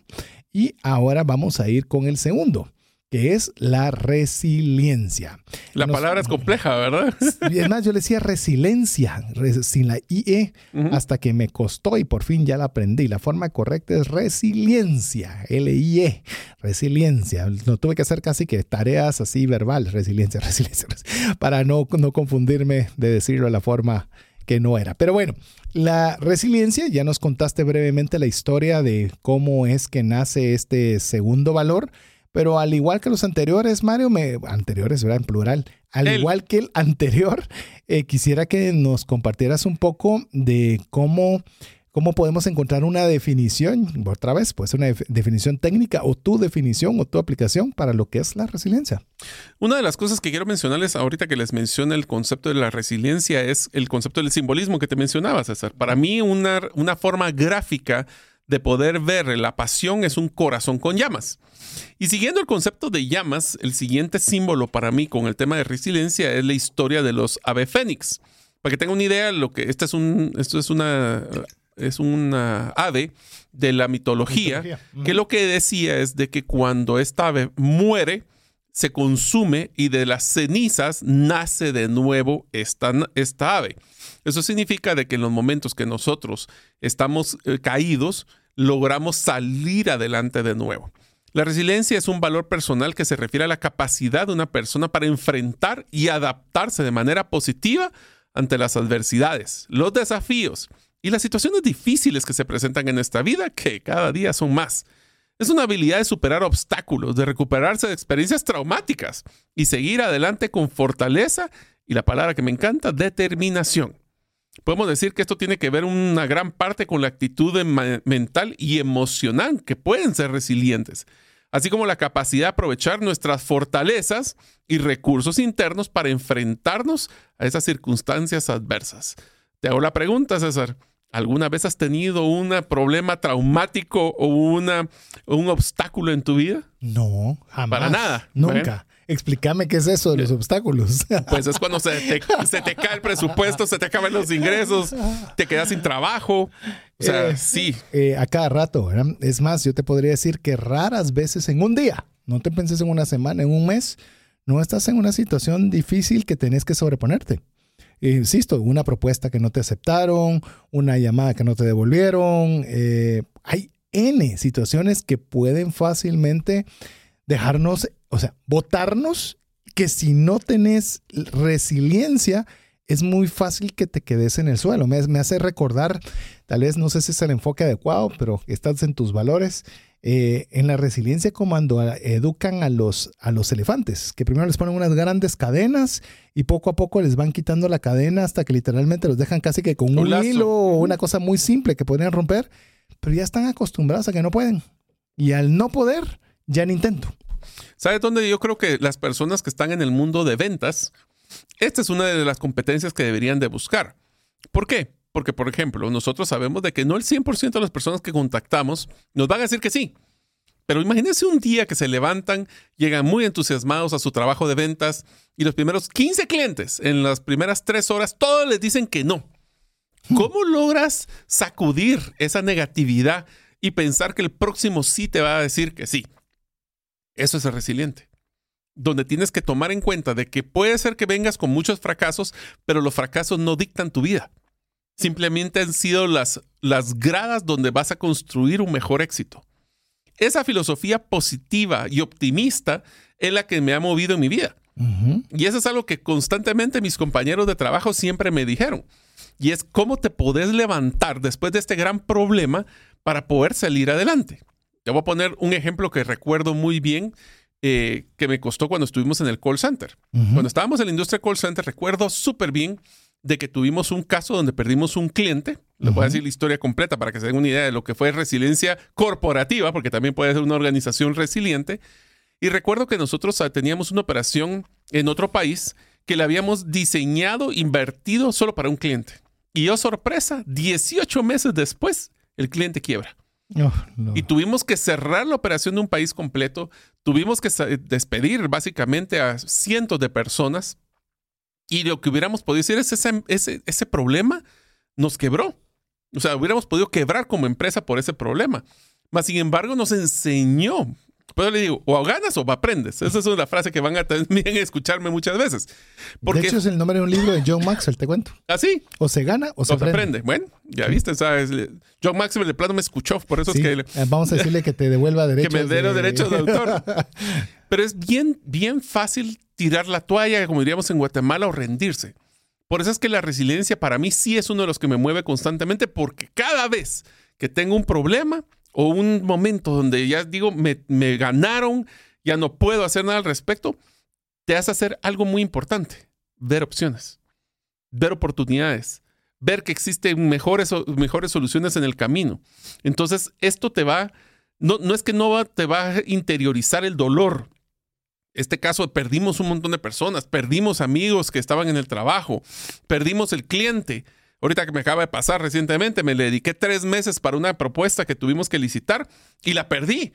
y ahora vamos a ir con el segundo que es la resiliencia. La palabra es compleja, ¿verdad? Y además yo le decía resiliencia, sin la IE, hasta que me costó y por fin ya la aprendí. La forma correcta es resiliencia, L-I-E, resiliencia. No tuve que hacer casi que tareas así verbales, *laughs* resiliencia, resiliencia, para no, no confundirme de decirlo de la forma que no era. Pero bueno, la resiliencia, ya nos contaste brevemente la historia de cómo es que nace este segundo valor pero al igual que los anteriores, Mario, me, anteriores, ¿verdad? En plural, al igual que el anterior, eh, quisiera que nos compartieras un poco de cómo, cómo podemos encontrar una definición, otra vez, pues una definición técnica o tu definición o tu aplicación para lo que es la resiliencia. Una de las cosas que quiero mencionarles ahorita que les mencioné el concepto de la resiliencia es el concepto del simbolismo que te mencionaba, César. Para mí, una, una forma gráfica de poder ver la pasión es un corazón con llamas. Y siguiendo el concepto de llamas, el siguiente símbolo para mí con el tema de resiliencia es la historia de los ave fénix. Para que tengan una idea, lo que este es un, esto es una es una ave de la mitología, que lo que decía es de que cuando esta ave muere, se consume y de las cenizas nace de nuevo esta, esta ave. Eso significa de que en los momentos que nosotros estamos eh, caídos, logramos salir adelante de nuevo. La resiliencia es un valor personal que se refiere a la capacidad de una persona para enfrentar y adaptarse de manera positiva ante las adversidades, los desafíos y las situaciones difíciles que se presentan en esta vida, que cada día son más. Es una habilidad de superar obstáculos, de recuperarse de experiencias traumáticas y seguir adelante con fortaleza y la palabra que me encanta, determinación. Podemos decir que esto tiene que ver una gran parte con la actitud mental y emocional que pueden ser resilientes, así como la capacidad de aprovechar nuestras fortalezas y recursos internos para enfrentarnos a esas circunstancias adversas. Te hago la pregunta, César. ¿Alguna vez has tenido un problema traumático o una, un obstáculo en tu vida? No, jamás. Para nada. Nunca. Explícame qué es eso de los obstáculos. *laughs* Pues es cuando se te, cae el presupuesto, se te acaban los ingresos, te quedas sin trabajo. O sea, eh, sí. Eh, a cada rato, ¿verdad? Es más, yo te podría decir que raras veces en un día, no te penses en una semana, en un mes, no estás en una situación difícil que tenés que sobreponerte. insisto, una propuesta que no te aceptaron, una llamada que no te devolvieron. Eh, hay N situaciones que pueden fácilmente dejarnos o sea, votarnos que si no tenés resiliencia, es muy fácil que te quedes en el suelo. Me, hace recordar, tal vez no sé si es el enfoque adecuado, pero estás en tus valores. Eh, en la resiliencia cuando educan a los, a los elefantes, que primero les ponen unas grandes cadenas y poco a poco les van quitando la cadena hasta que literalmente los dejan casi que con un, hilo o una cosa muy simple que podrían romper, pero ya están acostumbrados a que no pueden. Y al no poder, ya no intento. ¿Sabes dónde yo creo que las personas que están en el mundo de ventas, esta es una de las competencias que deberían de buscar? ¿Por qué? Porque, por ejemplo, nosotros sabemos de que no el 100% de las personas que contactamos nos van a decir que sí. Pero imagínense un día que se levantan, llegan muy entusiasmados a su trabajo de ventas y los primeros 15 clientes en las primeras tres horas, todos les dicen que no. ¿Cómo logras sacudir esa negatividad y pensar que el próximo sí te va a decir que sí? Eso es el resiliente. Donde tienes que tomar en cuenta de que puede ser que vengas con muchos fracasos, pero los fracasos no dictan tu vida. Simplemente han sido las, las gradas donde vas a construir un mejor éxito. Esa filosofía positiva y optimista es la que me ha movido en mi vida. Y eso es algo que constantemente mis compañeros de trabajo siempre me dijeron. Y es cómo te podés levantar después de este gran problema para poder salir adelante. Te voy a poner un ejemplo que recuerdo muy bien eh, que me costó cuando estuvimos en el call center. Cuando estábamos en la industria call center, recuerdo súper bien de que tuvimos un caso donde perdimos un cliente. Les voy a decir la historia completa para que se den una idea de lo que fue resiliencia corporativa, porque también puede ser una organización resiliente. Y recuerdo que nosotros ah, teníamos una operación en otro país que la habíamos diseñado, invertido solo para un cliente. Y yo, sorpresa, 18 meses después, el cliente quiebra. No, no. Y tuvimos que cerrar la operación de un país completo. Tuvimos que despedir básicamente a cientos de personas. Y lo que hubiéramos podido decir es ese, ese, ese problema nos quebró. O sea, hubiéramos podido quebrar como empresa por ese problema. Mas, sin embargo, nos enseñó. Yo le digo, o ganas o aprendes. Esa es una frase que van a también escucharme muchas veces. Porque de hecho, es el nombre de un libro de John Maxwell, te cuento. así, O se gana o se o se aprende. aprende. Bueno, ya viste, ¿sabes? John Maxwell de plano me escuchó, por eso Sí, es que... le- eh, Vamos a decirle que te devuelva *laughs* que derechos. me dé los de- derechos de autor. *laughs* Pero es bien, bien fácil tirar la toalla, como diríamos en Guatemala, o rendirse. Por eso es que la resiliencia para mí sí es uno de los que me mueve constantemente, porque cada vez que tengo un problema o un momento donde ya digo, me, ganaron, ya no puedo hacer nada al respecto, te hace hacer algo muy importante, ver opciones, ver oportunidades, ver que existen mejores, mejores soluciones en el camino. Entonces, esto te va, no, no es que no va- te va a interiorizar el dolor. Este caso, perdimos un montón de personas, perdimos amigos que estaban en el trabajo, perdimos el cliente. Ahorita que me acaba de pasar recientemente, me le dediqué tres meses para una propuesta que tuvimos que licitar y la perdí.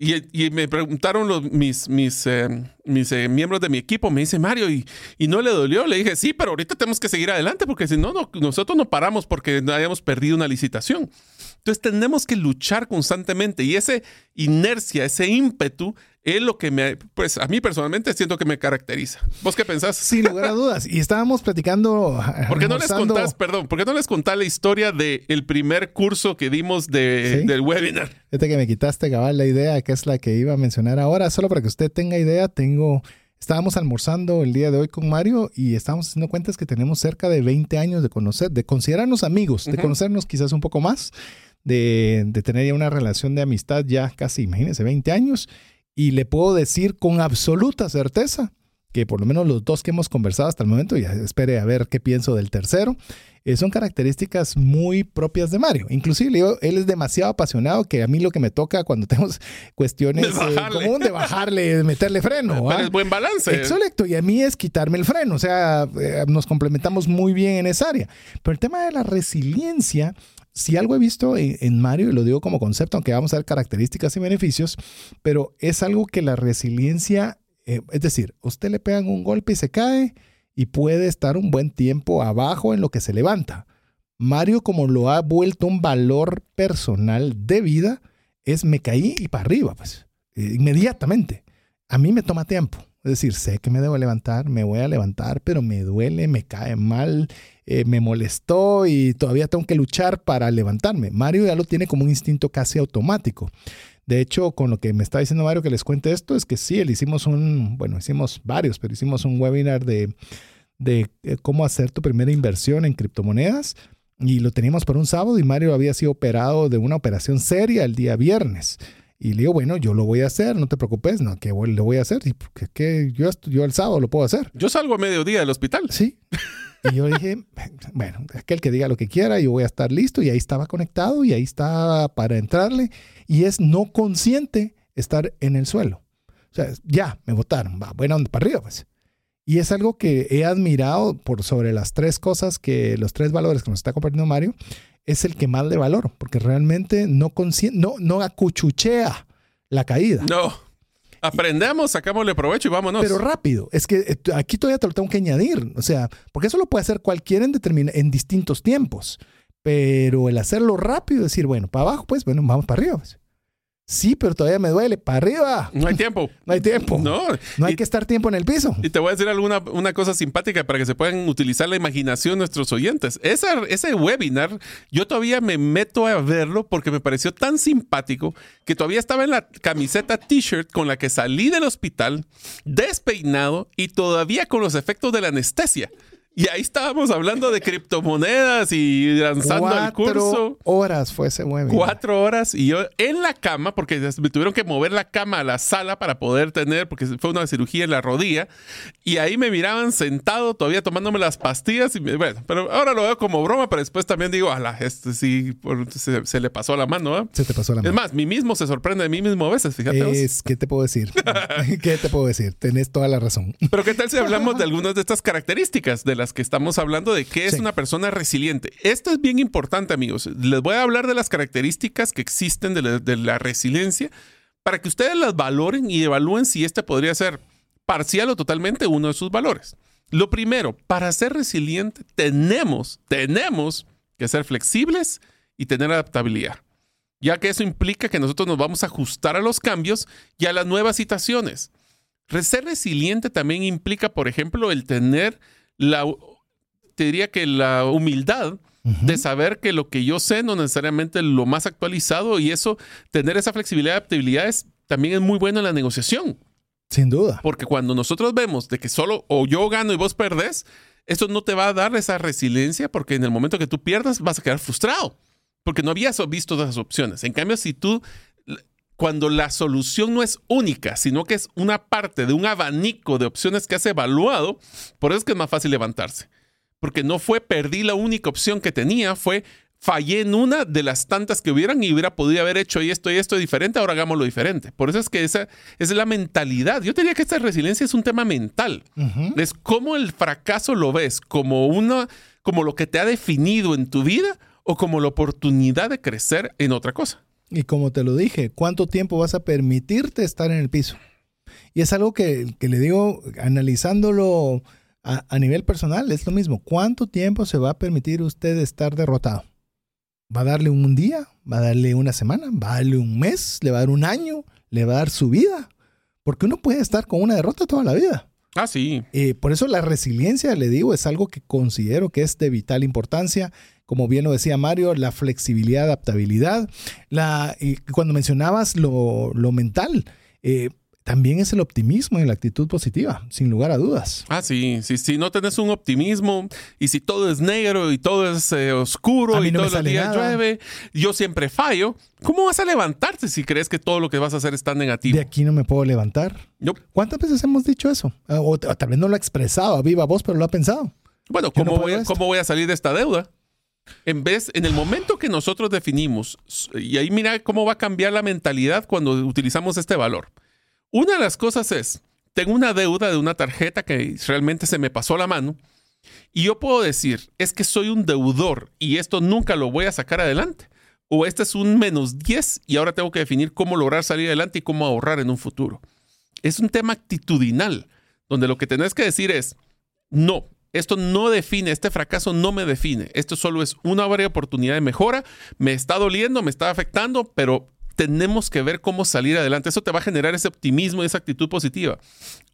Y, y me preguntaron los, mis, mis, eh, mis eh, miembros de mi equipo, me dice Mario, ¿y, ¿y no le dolió? Le dije, sí, pero ahorita tenemos que seguir adelante porque si no, no nosotros no paramos porque no hayamos perdido una licitación. Entonces tenemos que luchar constantemente y esa inercia, ese ímpetu es lo que me, pues a mí personalmente siento que me caracteriza. ¿Vos qué pensás? Sin lugar a dudas. Y estábamos platicando. *laughs* ¿Por qué no les contás, perdón, por qué no les contás la historia del primer curso que dimos de, ¿Sí? del webinar? Fíjate que me quitaste, Gabal, la idea, que es la que iba a mencionar ahora. Solo para que usted tenga idea, tengo. Estábamos almorzando el día de hoy con Mario y estábamos haciendo cuentas que tenemos cerca de 20 años de conocer, de considerarnos amigos, de conocernos quizás un poco más, de, de tener ya una relación de amistad ya casi, imagínense, 20 años. Y le puedo decir con absoluta certeza que por lo menos los dos que hemos conversado hasta el momento, y espere a ver qué pienso del tercero, eh, son características muy propias de Mario. Inclusive digo, él es demasiado apasionado que a mí lo que me toca cuando *laughs* tenemos cuestiones eh, común de bajarle, de meterle freno. Pero ¿ah? es buen balance. Exacto, y a mí es quitarme el freno, o sea, eh, nos complementamos muy bien en esa área. Pero el tema de la resiliencia, si algo he visto en, Mario, y lo digo como concepto, aunque vamos a ver características y beneficios, pero es algo que la resiliencia, eh, es decir, usted le pegan un golpe y se cae y puede estar un buen tiempo abajo en lo que se levanta. Mario, como lo ha vuelto un valor personal de vida, es me caí y para arriba, pues, eh, inmediatamente. A mí me toma tiempo. Es decir, sé que me debo levantar, me voy a levantar, pero me duele, me cae mal, eh, me molestó y todavía tengo que luchar para levantarme. Mario ya lo tiene como un instinto casi automático. De hecho, con lo que me está diciendo Mario que les cuente esto, es que sí, él hicimos un, bueno, hicimos varios, pero hicimos un webinar de, de eh, cómo hacer tu primera inversión en criptomonedas y lo teníamos para un sábado y Mario había sido operado de una operación seria el día viernes. Y le digo, bueno, yo lo voy a hacer, no te preocupes, no, que lo voy a hacer. Y que, que yo, yo el sábado lo puedo hacer. Yo salgo a mediodía del hospital. Sí. *laughs* Y yo dije, bueno, aquel que diga lo que quiera, yo voy a estar listo. Y ahí estaba conectado y ahí estaba para entrarle. Y es no consciente estar en el suelo. O sea, ya, me votaron, va, bueno, para arriba, pues. Y es algo que he admirado por sobre las tres cosas que, los tres valores que nos está compartiendo Mario, es el que más le valoro, porque realmente no, no, no acuchuchea la caída. No. Aprendemos, sacámosle provecho y vámonos. Pero rápido. Es que eh, aquí todavía te lo tengo que añadir. O sea, porque eso lo puede hacer cualquiera en, en distintos tiempos. Pero el hacerlo rápido, decir, bueno, para abajo, pues, bueno, vamos para arriba. pues. Sí, pero todavía me duele. Para arriba. no hay tiempo. *laughs* No hay tiempo. No. No hay y, que estar tiempo en el piso. y te voy a decir alguna una cosa simpática para que se puedan utilizar la imaginación nuestros oyentes. Esa, ese webinar, yo todavía me meto a verlo porque me pareció tan simpático que todavía estaba en la camiseta t-shirt con la que salí del hospital, despeinado y todavía con los efectos de la anestesia. Y ahí estábamos hablando de criptomonedas y lanzando el curso. Cuatro horas fue ese webinar. Cuatro horas y yo en la cama, porque me tuvieron que mover la cama a la sala para poder tener, porque fue una cirugía en la rodilla, y ahí me miraban sentado todavía tomándome las pastillas, y me- bueno, pero ahora lo veo como broma, pero después también digo, ala, este sí, por- se, se le pasó la mano, ¿ah?". Se te pasó la Es mano. más, mí mismo se sorprende de mí mismo a veces, fíjate. Es, ¿Qué te puedo decir? *laughs* ¿Qué te puedo decir? Tenés toda la razón. Pero ¿qué tal si hablamos de algunas de estas características de las las que estamos hablando de qué es Sí. una persona resiliente. Esto es bien importante, amigos. Les voy a hablar de las características que existen de la, de la resiliencia para que ustedes las valoren y evalúen si este podría ser parcial o totalmente uno de sus valores. Lo primero, para ser resiliente tenemos, tenemos que ser flexibles y tener adaptabilidad, ya que eso implica que nosotros nos vamos a ajustar a los cambios y a las nuevas situaciones. Ser resiliente también implica, por ejemplo, el tener la, te diría que la humildad de saber que lo que yo sé no necesariamente es lo más actualizado y eso, tener esa flexibilidad y adaptabilidad es, también es muy bueno en la negociación. Sin duda. Porque cuando nosotros vemos de que solo o yo gano y vos perdés, eso no te va a dar esa resiliencia porque en el momento que tú pierdas vas a quedar frustrado porque no habías visto esas opciones. En cambio, si tú, cuando la solución no es única, sino que es una parte de un abanico de opciones que has evaluado, por eso es que es más fácil levantarse. Porque no fue perdí la única opción que tenía, fue fallé en una de las tantas que hubieran y hubiera podido haber hecho y esto y esto diferente, ahora hagámoslo diferente. Por eso es que esa, es la mentalidad. Yo diría que esta resiliencia es un tema mental. Es cómo el fracaso lo ves, como una, como lo que te ha definido en tu vida o como la oportunidad de crecer en otra cosa. Y como te lo dije, ¿cuánto tiempo vas a permitirte estar en el piso? Y es algo que, que le digo, analizándolo a, a nivel personal, es lo mismo. ¿Cuánto tiempo se va a permitir usted estar derrotado? ¿Va a darle un día? ¿Va a darle una semana? ¿Va a darle un mes? ¿Le va a dar un año? ¿Le va a dar su vida? Porque uno puede estar con una derrota toda la vida. Ah, sí. Por eso la resiliencia, le digo, es algo que considero que es de vital importancia. Como bien lo decía Mario, la flexibilidad, adaptabilidad. La, y cuando mencionabas lo, lo mental, eh, también es el optimismo y la actitud positiva, sin lugar a dudas. Ah, sí. sí. Si no tenés un optimismo y si todo es negro y todo es eh, oscuro y no me todos los sale días nada. llueve, yo siempre fallo, ¿cómo vas a levantarte si crees que todo lo que vas a hacer está negativo? De aquí no me puedo levantar. No. ¿Cuántas veces hemos dicho eso? Ah, O, o tal vez no lo ha expresado a viva voz, pero lo ha pensado. Bueno, no ¿cómo, voy, a-. ¿cómo voy a salir de esta deuda? En vez, en el momento que nosotros definimos, y ahí mira cómo va a cambiar la mentalidad cuando utilizamos este valor. Una de las cosas es, tengo una deuda de una tarjeta que realmente se me pasó la mano, y yo puedo decir, es que soy un deudor y esto nunca lo voy a sacar adelante. O este es un menos 10 y ahora tengo que definir cómo lograr salir adelante y cómo ahorrar en un futuro. Es un tema actitudinal, donde lo que tenés que decir es, no, esto no define, este fracaso no me define. Esto solo es una varias oportunidad de mejora. Me está doliendo, me está afectando, pero tenemos que ver cómo salir adelante. Eso te va a generar ese optimismo y esa actitud positiva.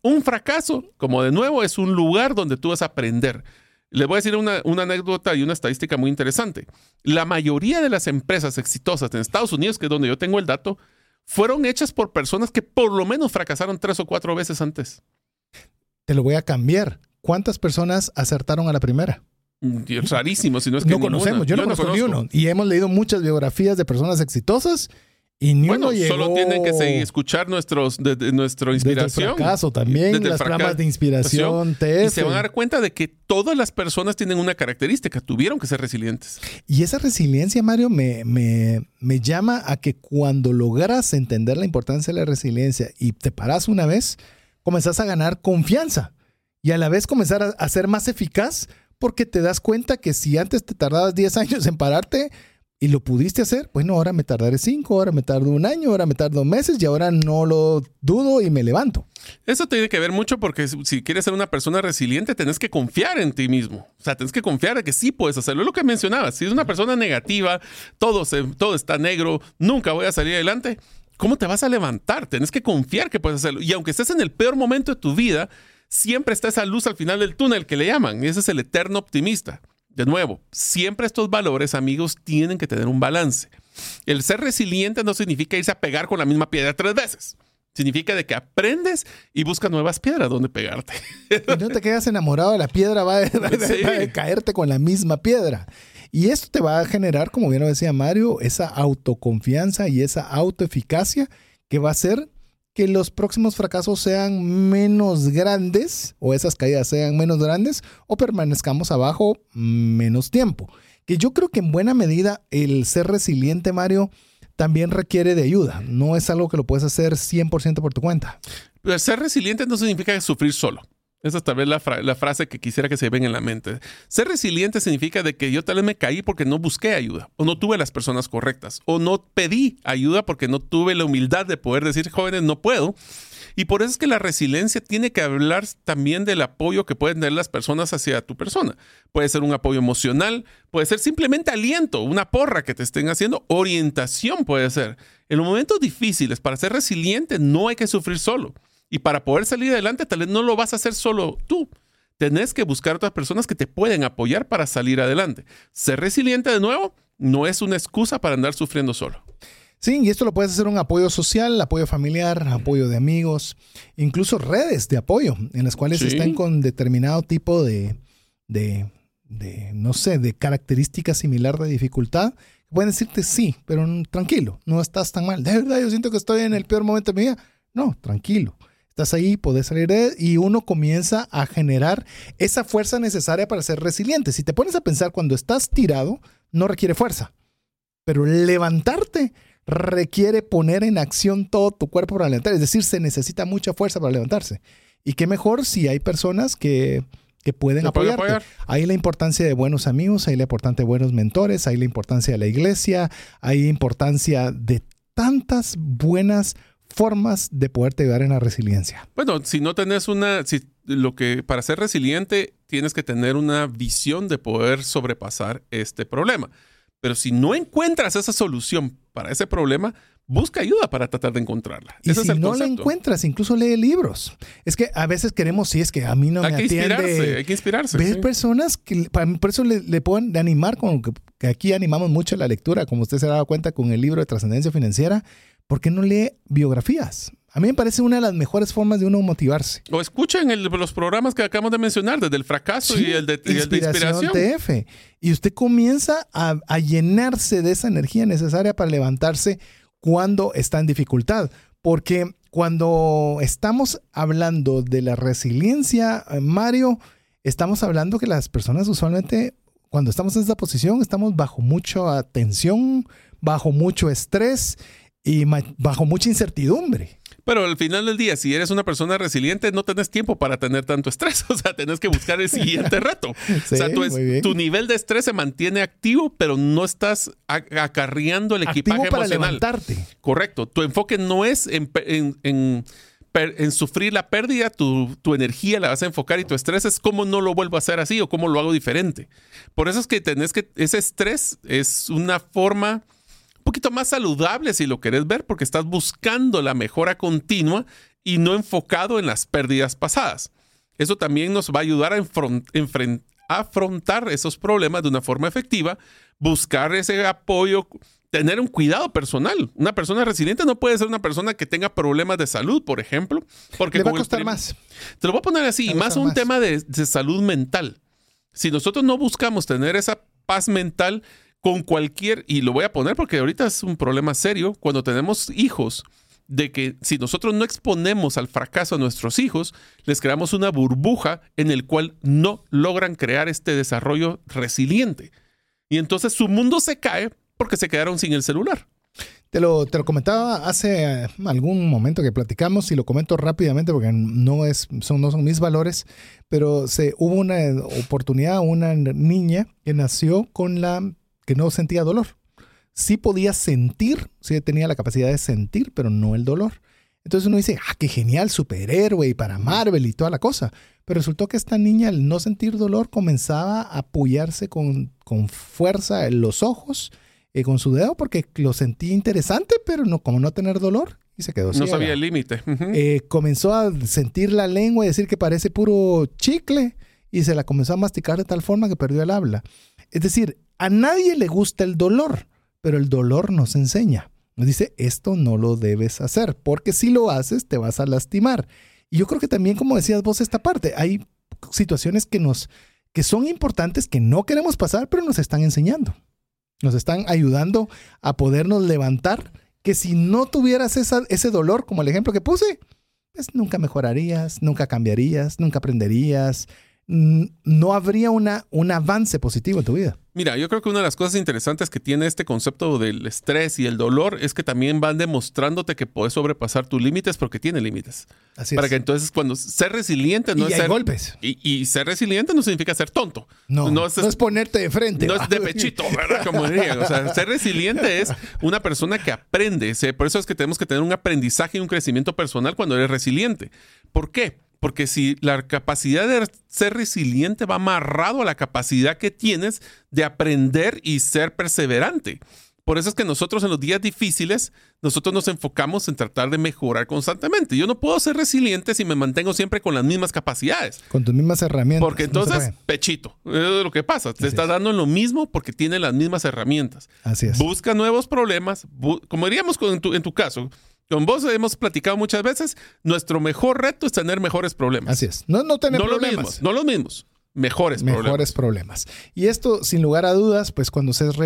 Un fracaso, como de nuevo, es un lugar donde tú vas a aprender. Les voy a decir una, una anécdota y una estadística muy interesante. La mayoría de las empresas exitosas en Estados Unidos, que es donde yo tengo el dato, fueron hechas por personas que por lo menos fracasaron tres o cuatro veces antes. Te lo voy a cambiar. ¿Cuántas personas acertaron a la primera? Mm, rarísimo, si no es que no ninguna. conocemos, yo no, conozco ni uno. Y hemos leído muchas biografías de personas exitosas y ni Bueno, uno llegó solo tienen que seguir, escuchar nuestros, de, de nuestra desde el inspiración. también, Desde las programas de inspiración, Y TF. se van a dar cuenta de que todas las personas tienen una característica, tuvieron que ser resilientes. Y esa resiliencia, Mario, me, me, me llama a que cuando logras entender la importancia de la resiliencia y te paras una vez, comenzás a ganar confianza y a la vez comenzar a, a ser más eficaz porque te das cuenta que si antes te tardabas 10 años en pararte y lo pudiste hacer, bueno, ahora me tardaré 5, ahora me tardo un año, ahora me tardo meses y ahora no lo dudo y me levanto. Eso tiene que ver mucho porque si quieres ser una persona resiliente, tenés que confiar en ti mismo. O sea, tenés que confiar de que sí puedes hacerlo. Es lo que mencionabas. Si es una persona negativa, todo, se- todo está negro, nunca voy a salir adelante, ¿cómo te vas a levantar? Tenés que confiar que puedes hacerlo. Y aunque estés en el peor momento de tu vida, siempre está esa luz al final del túnel que le llaman. Y ese es el eterno optimista. De nuevo, siempre estos valores, amigos, tienen que tener un balance. El ser resiliente no significa irse a pegar con la misma piedra tres veces. Significa de que aprendes y buscas nuevas piedras donde pegarte. Y no te quedas enamorado de la piedra, va, va- va- Sí. va a caerte con la misma piedra. Y esto te va a generar, como bien lo decía Mario, esa autoconfianza y esa autoeficacia que va a hacer que los próximos fracasos sean menos grandes o esas caídas sean menos grandes o permanezcamos abajo menos tiempo. Que yo creo que en buena medida el ser resiliente, Mario, también requiere de ayuda. No es algo que lo puedes hacer 100% por tu cuenta. Pero ser resiliente no significa sufrir solo. Esa es tal vez la, frase que quisiera que se ven en la mente. Ser resiliente significa de que yo tal vez me caí porque no busqué ayuda, o no tuve las personas correctas, o no pedí ayuda porque no tuve la humildad de poder decir, jóvenes, no puedo. Y por eso es que la resiliencia tiene que hablar también del apoyo que pueden tener las personas hacia tu persona. Puede ser un apoyo emocional, puede ser simplemente aliento, una porra que te estén haciendo, orientación puede ser. En los momentos difíciles, para ser resiliente, no hay que sufrir solo. Y para poder salir adelante, tal vez no lo vas a hacer solo tú. Tenés que buscar otras personas que te pueden apoyar para salir adelante. Ser resiliente de nuevo no es una excusa para andar sufriendo solo. Sí, y esto lo puedes hacer un apoyo social, apoyo familiar, apoyo de amigos, incluso redes de apoyo en las cuales están con determinado tipo de, de, no sé, de características similar de dificultad. Pueden decirte sí, pero tranquilo, no estás tan mal. De verdad, yo siento que estoy en el peor momento de mi vida. No, tranquilo. Estás ahí, puedes salir de y uno comienza a generar esa fuerza necesaria para ser resiliente. Si te pones a pensar cuando estás tirado, no requiere fuerza, pero levantarte requiere poner en acción todo tu cuerpo para levantar. Es decir, se necesita mucha fuerza para levantarse. Y qué mejor si hay personas que, pueden apoyarte. Hay la importancia de buenos amigos, hay la importancia de buenos mentores, hay la importancia de la iglesia, hay la importancia de tantas buenas formas de poderte ayudar en la resiliencia. Bueno, si no tenés una, si lo que para ser resiliente tienes que tener una visión de poder sobrepasar este problema. Pero si no encuentras esa solución para ese problema, busca ayuda para tratar de encontrarla. Y si no la encuentras, incluso lee libros. Es que a veces queremos, si es que a mí no hay me que Inspirarse, hay que inspirarse. Ves personas que, por eso le, le pueden animar, como que, que, aquí animamos mucho la lectura, como usted se ha dado cuenta con el libro de trascendencia financiera. ¿Por qué no lee biografías? A mí me parece una de las mejores formas de uno motivarse. O escuchen los programas que acabamos de mencionar, desde el fracaso y, el de, inspiración. TF. Y usted comienza a, a, llenarse de esa energía necesaria para levantarse cuando está en dificultad. Porque cuando estamos hablando de la resiliencia, eh, Mario, estamos hablando que las personas usualmente, cuando estamos en esa posición, estamos bajo mucha tensión, bajo mucho estrés y bajo mucha incertidumbre. Pero al final del día, si eres una persona resiliente, no tenés tiempo para tener tanto estrés. *laughs* O sea, tenés que buscar el siguiente reto. o sea, tu, nivel de estrés se mantiene activo, pero no estás acarreando el equipaje para levantarte. Correcto. Tu enfoque no es en, en, sufrir la pérdida, tu, tu, energía la vas a enfocar y tu estrés es cómo no lo vuelvo a hacer así o cómo lo hago diferente. Por eso es que tenés que, ese estrés es una forma poquito más saludable si lo querés ver, porque estás buscando la mejora continua y no enfocado en las pérdidas pasadas. Eso también nos va a ayudar a, afrontar esos problemas de una forma efectiva, buscar ese apoyo, tener un cuidado personal. Una persona resiliente no puede ser una persona que tenga problemas de salud, por ejemplo, porque le va a costar más. Te lo voy a poner así, más un tema de salud mental. Si nosotros no buscamos tener esa paz mental, con cualquier, y lo voy a poner porque ahorita es un problema serio, cuando tenemos hijos, de que si nosotros no exponemos al fracaso a nuestros hijos, les creamos una burbuja en el cual no logran crear este desarrollo resiliente. Y entonces su mundo se cae porque se quedaron sin el celular. Te lo, te lo comentaba hace algún momento que platicamos y lo comento rápidamente porque no, es, son, no son mis valores, pero se, hubo una oportunidad, una niña que nació con la que no sentía dolor. Sí podía sentir, sí tenía la capacidad de sentir, pero no el dolor. Entonces uno dice, ah, qué genial, superhéroe y para Marvel y toda la cosa. Pero resultó que esta niña al no sentir dolor comenzaba a apoyarse con, con fuerza en los ojos, eh, con su dedo, porque lo sentía interesante, pero no, como no tener dolor, y se quedó No sabía el límite. Eh, comenzó a sentir la lengua y decir que parece puro chicle, y se la comenzó a masticar de tal forma que perdió el habla. Es decir, a nadie le gusta el dolor, pero el dolor nos enseña. Nos dice, esto no lo debes hacer, porque si lo haces te vas a lastimar. Y yo creo que también, como decías vos, esta parte, hay situaciones que nos que son importantes, que no queremos pasar, pero nos están enseñando. Nos están ayudando a podernos levantar, que si no tuvieras ese dolor, como el ejemplo que puse, pues nunca mejorarías, nunca cambiarías, nunca aprenderías, no habría una, un avance positivo en tu vida. Mira, yo creo que una de las cosas interesantes que tiene este concepto del estrés y el dolor es que también van demostrándote que puedes sobrepasar tus límites porque tiene límites. Así Para que entonces cuando ser resiliente no y es hay golpes. Y, ser resiliente no significa ser tonto. No, no es, ponerte de frente. No es de pechito, ¿verdad? Como dirían. O sea, ser resiliente es una persona que aprende. Por eso es que tenemos que tener un aprendizaje y un crecimiento personal cuando eres resiliente. ¿Por qué? Porque si la capacidad de ser resiliente va amarrado a la capacidad que tienes de aprender y ser perseverante. Por eso es que nosotros en los días difíciles, nosotros nos enfocamos en tratar de mejorar constantemente. Yo no puedo ser resiliente si me mantengo siempre con las mismas capacidades. Con tus mismas herramientas. Porque entonces, pechito, es lo que pasa. Te está dando lo mismo porque tiene las mismas herramientas. Así es. Busca nuevos problemas. como diríamos en tu, en tu caso, con vos hemos platicado muchas veces, nuestro mejor reto es tener mejores problemas. Así es. No, no tener problemas. Los mismos, no los mismos. Mejores, mejores problemas. Y esto, sin lugar a dudas, pues cuando seas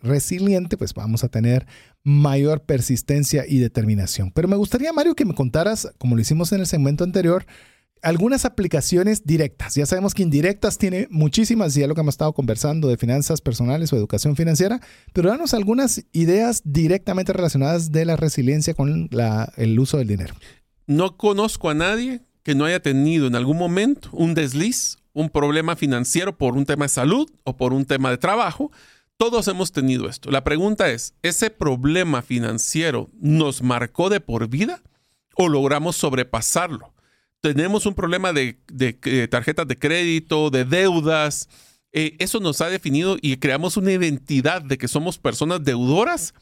resiliente, pues vamos a tener mayor persistencia y determinación. Pero me gustaría, Mario, que me contaras, como lo hicimos en el segmento anterior, algunas aplicaciones directas. Ya sabemos que indirectas tiene muchísimas, ya lo que hemos estado conversando de finanzas personales o educación financiera, pero danos algunas ideas directamente relacionadas de la resiliencia con el uso del dinero. No conozco a nadie que no haya tenido en algún momento un desliz, un problema financiero por un tema de salud o por un tema de trabajo. Todos hemos tenido esto. La pregunta es, ¿ese problema financiero nos marcó de por vida o logramos sobrepasarlo? Tenemos un problema de, eh, tarjetas de crédito, de deudas. Eh, eso nos ha definido y creamos una identidad de que somos personas deudoras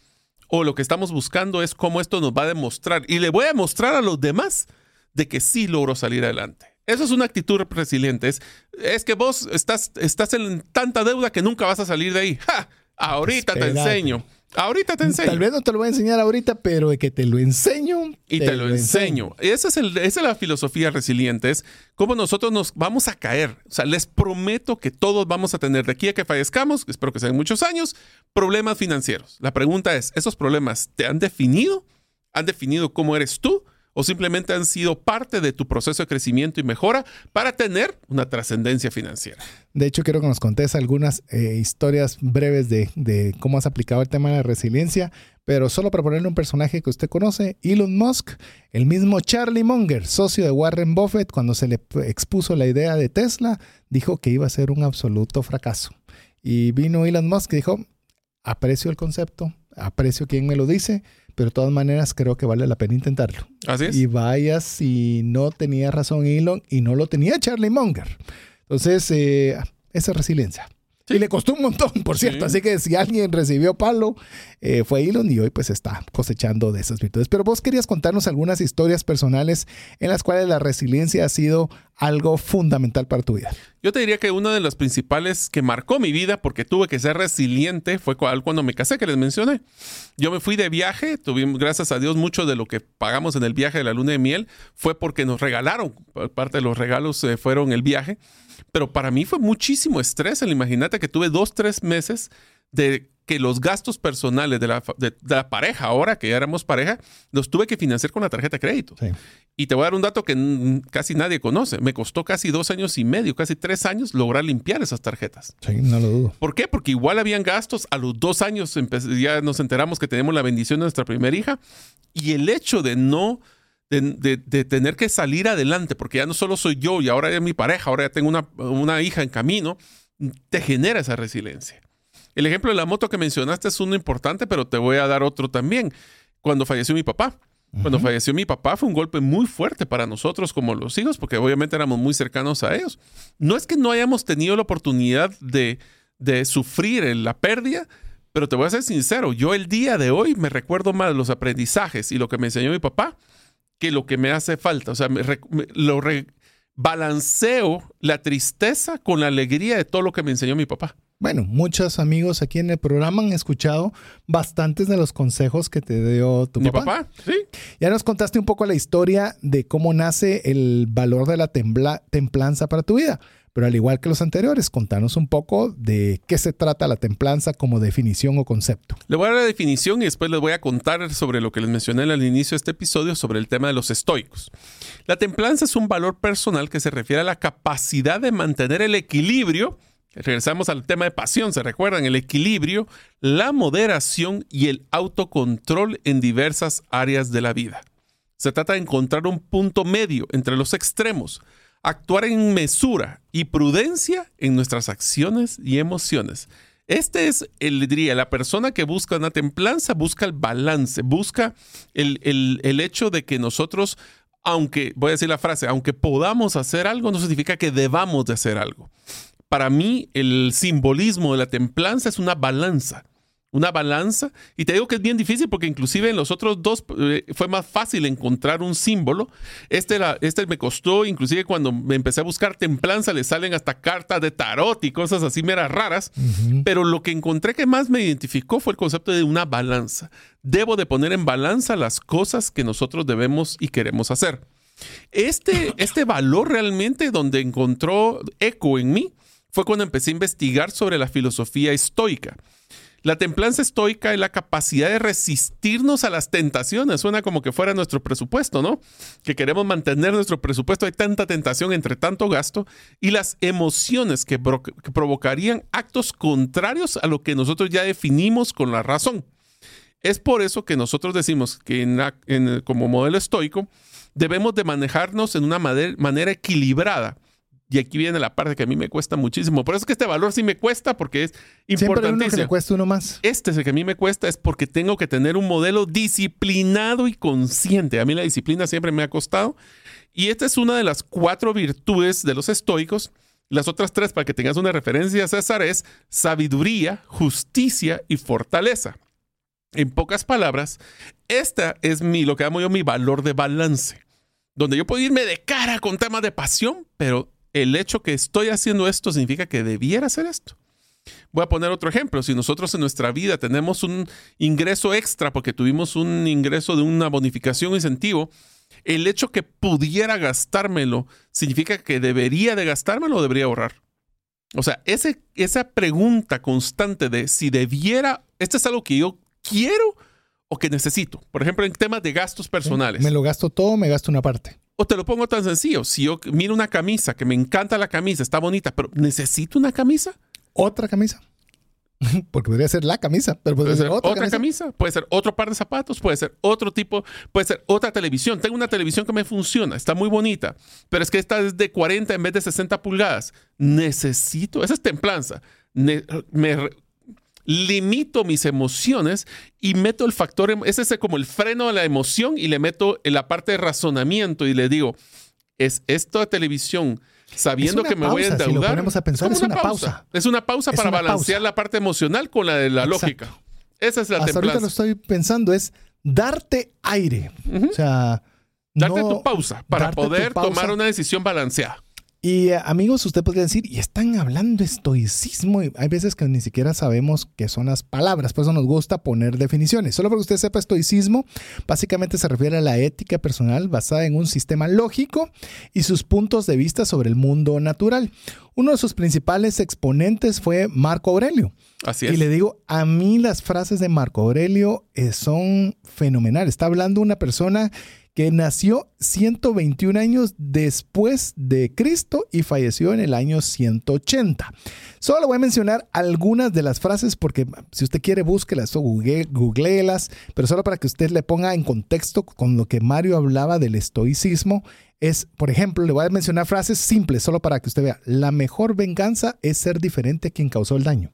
o lo que estamos buscando es cómo esto nos va a demostrar. Y le voy a mostrar a los demás de que sí logro salir adelante. Eso es una actitud resiliente. Es, es que vos estás, estás en tanta deuda que nunca vas a salir de ahí. ¡Ja! Ahorita te enseño. Ahorita te enseño. Tal vez no te lo voy a enseñar ahorita, pero de que te lo enseño. Y te, lo, enseño. Esa, es esa es la filosofía resiliente, es cómo nosotros nos vamos a caer. O sea, les prometo que todos vamos a tener de aquí a que fallezcamos, espero que sean muchos años, problemas financieros. La pregunta es, ¿esos problemas te han definido? ¿Han definido cómo eres tú? O simplemente han sido parte de tu proceso de crecimiento y mejora para tener una trascendencia financiera. De hecho, quiero que nos contes algunas eh, historias breves de, cómo has aplicado el tema de la resiliencia, pero solo para ponerle un personaje que usted conoce, Elon Musk, el mismo Charlie Munger, socio de Warren Buffett, cuando se le expuso la idea de Tesla, dijo que iba a ser un absoluto fracaso. Y vino Elon Musk y dijo, aprecio el concepto, aprecio quien me lo dice, pero de todas maneras creo que vale la pena intentarlo. Así es. Y vaya si no tenía razón Elon y no lo tenía Charlie Munger. Entonces, eh, esa resiliencia. Y le costó un montón, *laughs* por cierto. Así que si alguien recibió palo, eh, fue Elon y hoy pues está cosechando de esas virtudes. Pero vos querías contarnos algunas historias personales en las cuales la resiliencia ha sido algo fundamental para tu vida. Yo te diría que una de las principales que marcó mi vida, porque tuve que ser resiliente, fue cuando me casé, que les mencioné. Yo me fui de viaje, tuvimos, gracias a Dios, mucho de lo que pagamos en el viaje de la luna de miel fue porque nos regalaron, parte de los regalos eh, fueron el viaje. Pero para mí fue muchísimo estrés. Imagínate que tuve dos, tres meses de que los gastos personales de la, pareja, ahora que ya éramos pareja, los tuve que financiar con la tarjeta de crédito. Y te voy a dar un dato que casi nadie conoce. Me costó casi dos años y medio, casi tres años, lograr limpiar esas tarjetas. Sí, no lo dudo. ¿Por qué? Porque igual habían gastos. A los dos años ya nos enteramos que tenemos la bendición de nuestra primera hija. Y el hecho de no de, tener que salir adelante, porque ya no solo soy yo y ahora es mi pareja, ahora ya tengo una, una hija en camino, te genera esa resiliencia. El ejemplo de la moto que mencionaste es uno importante, pero te voy a dar otro también. Cuando falleció mi papá. Cuando falleció mi papá fue un golpe muy fuerte para nosotros como los hijos, porque obviamente éramos muy cercanos a ellos. No es que no hayamos tenido la oportunidad de, de sufrir la pérdida, pero te voy a ser sincero, yo el día de hoy me recuerdo más los aprendizajes y lo que me enseñó mi papá que lo que me hace falta. O sea, me, lo balanceo la tristeza con la alegría de todo lo que me enseñó mi papá. Bueno, muchos amigos aquí en el programa han escuchado bastantes de los consejos que te dio tu ¿Mi papá. Sí. Ya nos contaste un poco la historia de cómo nace el valor de la templanza para tu vida. Pero al igual que los anteriores, contanos un poco de qué se trata la templanza como definición o concepto. Le voy a dar la definición y después les voy a contar sobre lo que les mencioné al inicio de este episodio sobre el tema de los estoicos. La templanza es un valor personal que se refiere a la capacidad de mantener el equilibrio Regresamos al tema de pasión, ¿se recuerdan? El equilibrio, la moderación y el autocontrol en diversas áreas de la vida. Se trata de encontrar un punto medio entre los extremos, actuar en mesura y prudencia en nuestras acciones y emociones. Este es, el, diría, la persona que busca una templanza, busca el balance, busca el, el hecho de que nosotros, aunque, voy a decir la frase, aunque podamos hacer algo, no significa que debamos de hacer algo para mí el simbolismo de la templanza es una balanza. Una balanza. Y te digo que es bien difícil porque inclusive en los otros dos eh, fue más fácil encontrar un símbolo. Este, este me costó, inclusive cuando me empecé a buscar templanza, le salen hasta cartas de tarot y cosas así meras raras. Pero lo que encontré que más me identificó fue el concepto de una balanza. Debo de poner en balanza las cosas que nosotros debemos y queremos hacer. Este, *laughs* este valor realmente donde encontró eco en mí fue cuando empecé a investigar sobre la filosofía estoica. La templanza estoica es la capacidad de resistirnos a las tentaciones. Suena como que fuera nuestro presupuesto, ¿no? Que queremos mantener nuestro presupuesto. Hay tanta tentación entre tanto gasto y las emociones que, provocarían actos contrarios a lo que nosotros ya definimos con la razón. Es por eso que nosotros decimos que como modelo estoico debemos de manejarnos en una manera equilibrada y aquí viene la parte que a mí me cuesta muchísimo. Por eso es que este valor sí me cuesta porque es importantísimo. Siempre que le cuesta uno más. Este es el que a mí me cuesta es porque tengo que tener un modelo disciplinado y consciente. A mí la disciplina siempre me ha costado. Y esta es una de las cuatro virtudes de los estoicos. Las otras tres, para que tengas una referencia, César, es sabiduría, justicia y fortaleza. En pocas palabras, esta es mi, lo que llamo yo mi valor de balance, donde yo puedo irme de cara con temas de pasión, pero el hecho que estoy haciendo esto significa que debiera hacer esto. Voy a poner otro ejemplo. Si nosotros en nuestra vida tenemos un ingreso extra porque tuvimos un ingreso de una bonificación o incentivo, el hecho que pudiera gastármelo significa que debería de gastármelo o debería ahorrar. O sea, ese, esa pregunta constante de si debiera, esto es algo que yo quiero o que necesito. Por ejemplo, en temas de gastos personales. Me lo gasto todo, me gasto una parte. O te lo pongo tan sencillo, si yo miro una camisa, que me encanta la camisa, está bonita, pero ¿necesito una camisa? ¿Otra camisa? *laughs* Porque podría ser la camisa, pero puede, ser, otra, camisa? Puede ser otro par de zapatos, puede ser otro tipo, puede ser otra televisión. Tengo una televisión que me funciona, está muy bonita, pero es que esta es de 40 en vez de 60 pulgadas. Necesito, esa es templanza. me, limito mis emociones y meto el factor, em, ese es como el freno de la emoción y le meto en la parte de razonamiento y le digo, es esto de televisión sabiendo que me voy a endeudar. a pensar, es, una, pausa. Es una pausa para balancear la parte emocional con la de la lógica. Esa es la Hasta ahorita lo estoy pensando, es darte aire. O sea, darte tu pausa para poder tomar una decisión balanceada. Y eh, amigos, usted podría decir, y están hablando estoicismo, y hay veces que ni siquiera sabemos qué son las palabras, por eso nos gusta poner definiciones. Solo para que usted sepa, estoicismo básicamente se refiere a la ética personal basada en un sistema lógico y sus puntos de vista sobre el mundo natural. Uno de sus principales exponentes fue Marco Aurelio. Así es. Y le digo, a mí las frases de Marco Aurelio eh, son fenomenales. Está hablando una persona que nació 121 años después de Cristo y falleció en el año 180. Solo voy a mencionar algunas de las frases porque si usted quiere búsquelas o google, googleelas, pero solo para que usted le ponga en contexto con lo que Mario hablaba del estoicismo. Es, por ejemplo, le voy a mencionar frases simples solo para que usted vea. La mejor venganza es ser diferente a quien causó el daño.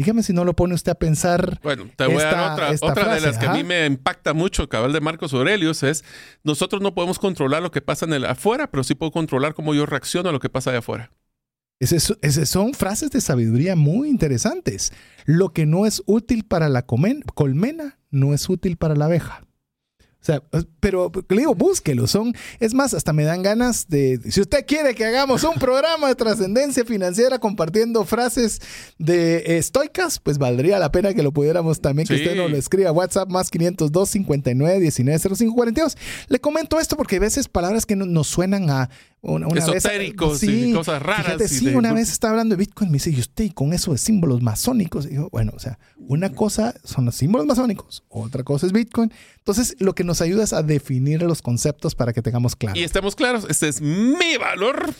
Dígame si no lo pone usted a pensar. Bueno, te voy a dar otra. Otra de las que a mí me impacta mucho, cabal de Marcos Aurelius, es nosotros no podemos controlar lo que pasa en el afuera, pero sí puedo controlar cómo yo reacciono a lo que pasa de afuera. Esas son frases de sabiduría muy interesantes. Lo que no es útil para la colmena no es útil para la abeja. O sea, pero le digo, búsquelo. Son, es más, hasta me dan ganas de. Si usted quiere que hagamos un programa de trascendencia financiera compartiendo frases de estoicas, pues valdría la pena que lo pudiéramos también, que usted nos lo escriba. WhatsApp más 502 59 19 05 42. Le comento esto porque a veces palabras que nos suenan a una, una vez- Esotéricos y cosas raras Fíjate, y sí, de- una vez estaba hablando de Bitcoin, me dice, ¿y usted con eso de símbolos masónicos? Y yo, bueno, o sea, una cosa son los símbolos masónicos, otra cosa es Bitcoin. Entonces, lo que nos ayuda es a definir los conceptos para que tengamos claro. Y estemos claros, este es mi valor.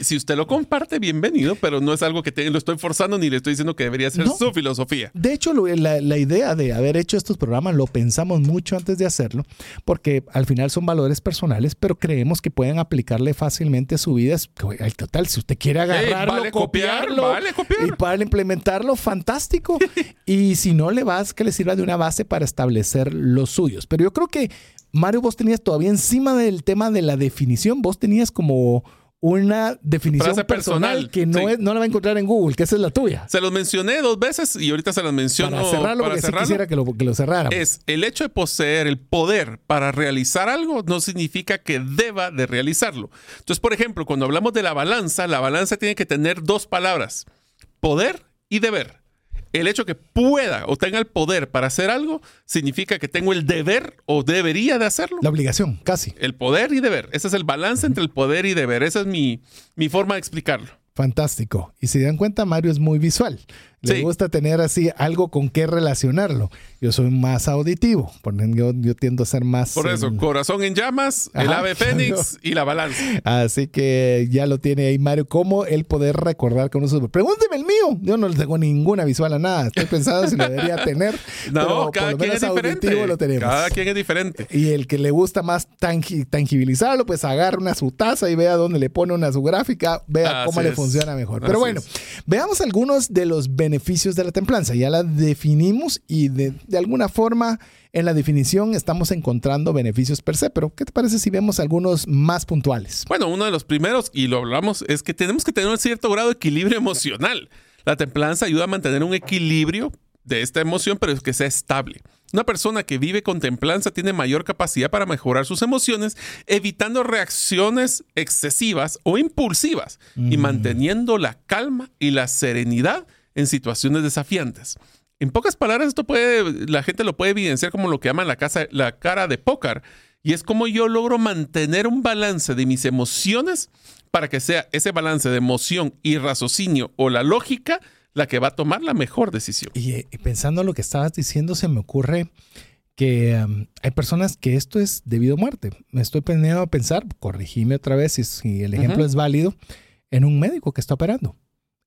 Si usted lo comparte, bienvenido, pero no es algo que te- lo estoy forzando ni le estoy diciendo que debería ser No. su filosofía. De hecho, la, la idea de haber hecho estos programas lo pensamos mucho antes de hacerlo, porque al final son valores personales, pero creemos que pueden aplicarle fácilmente su vida. Es- Al total, si usted quiere agarrarlo, vale copiar, copiarlo vale copiar. y para implementarlo, fantástico. *laughs* y si no, le vas que le sirva de una base para establecer los suyos. Pero yo creo que, Mario, vos tenías todavía encima del tema de la definición, vos tenías como una definición personal, personal, que no, sí. es, no la va a encontrar en Google, que esa es la tuya. Se los mencioné dos veces y ahorita se los menciono Para cerrarlo, para porque sí cerrarlo. quisiera que lo, que lo cerráramos. es el hecho de poseer el poder para realizar algo no significa que deba de realizarlo. Entonces, por ejemplo, cuando hablamos de la balanza, la balanza tiene que tener dos palabras, poder y deber. El hecho que pueda o tenga el poder para hacer algo significa que tengo el deber o debería de hacerlo. La obligación, casi. El poder y deber. Ese es el balance entre el poder y deber. Esa es mi, mi forma de explicarlo. Fantástico. Y si dan cuenta, Mario es muy visual. Le Sí. gusta tener así algo con qué relacionarlo. Yo soy más auditivo. Yo, yo tiendo a ser más. Por eso, corazón en llamas, el ave fénix *laughs* y la balanza. Así que ya lo tiene ahí Mario, cómo él poder recordar con uno Pregúnteme el mío. Yo no le tengo ninguna visual a nada. Estoy pensando si lo debería *laughs* tener. No, pero cada por lo quien menos es diferente. auditivo lo tenemos. Cada quien es diferente. Y el que le gusta más tangi- tangibilizarlo, pues agarra una su taza y vea dónde le pone una su gráfica, vea Así cómo le funciona mejor. Así Pero bueno, es. veamos algunos de los beneficios de la templanza. Ya la definimos y de, de alguna forma en la definición estamos encontrando beneficios per se. Pero, ¿qué te parece si vemos algunos más puntuales? Bueno, uno de los primeros, y lo hablamos, es que tenemos que tener un cierto grado de equilibrio emocional. La templanza ayuda a mantener un equilibrio de esta emoción, pero es que sea estable. Una persona que vive con templanza tiene mayor capacidad para mejorar sus emociones, evitando reacciones excesivas o impulsivas y manteniendo la calma y la serenidad en situaciones desafiantes. En pocas palabras, esto puede, la gente lo puede evidenciar como lo que llaman la, casa, la cara de póker. Y es como yo logro mantener un balance de mis emociones para que sea ese balance de emoción y raciocinio o la lógica la que va a tomar la mejor decisión. Y, eh, y pensando en lo que estabas diciendo, se me ocurre que um, hay personas que esto es debido a muerte. Me estoy poniendo a pensar, corregime otra vez si, si el ejemplo es válido, en un médico que está operando.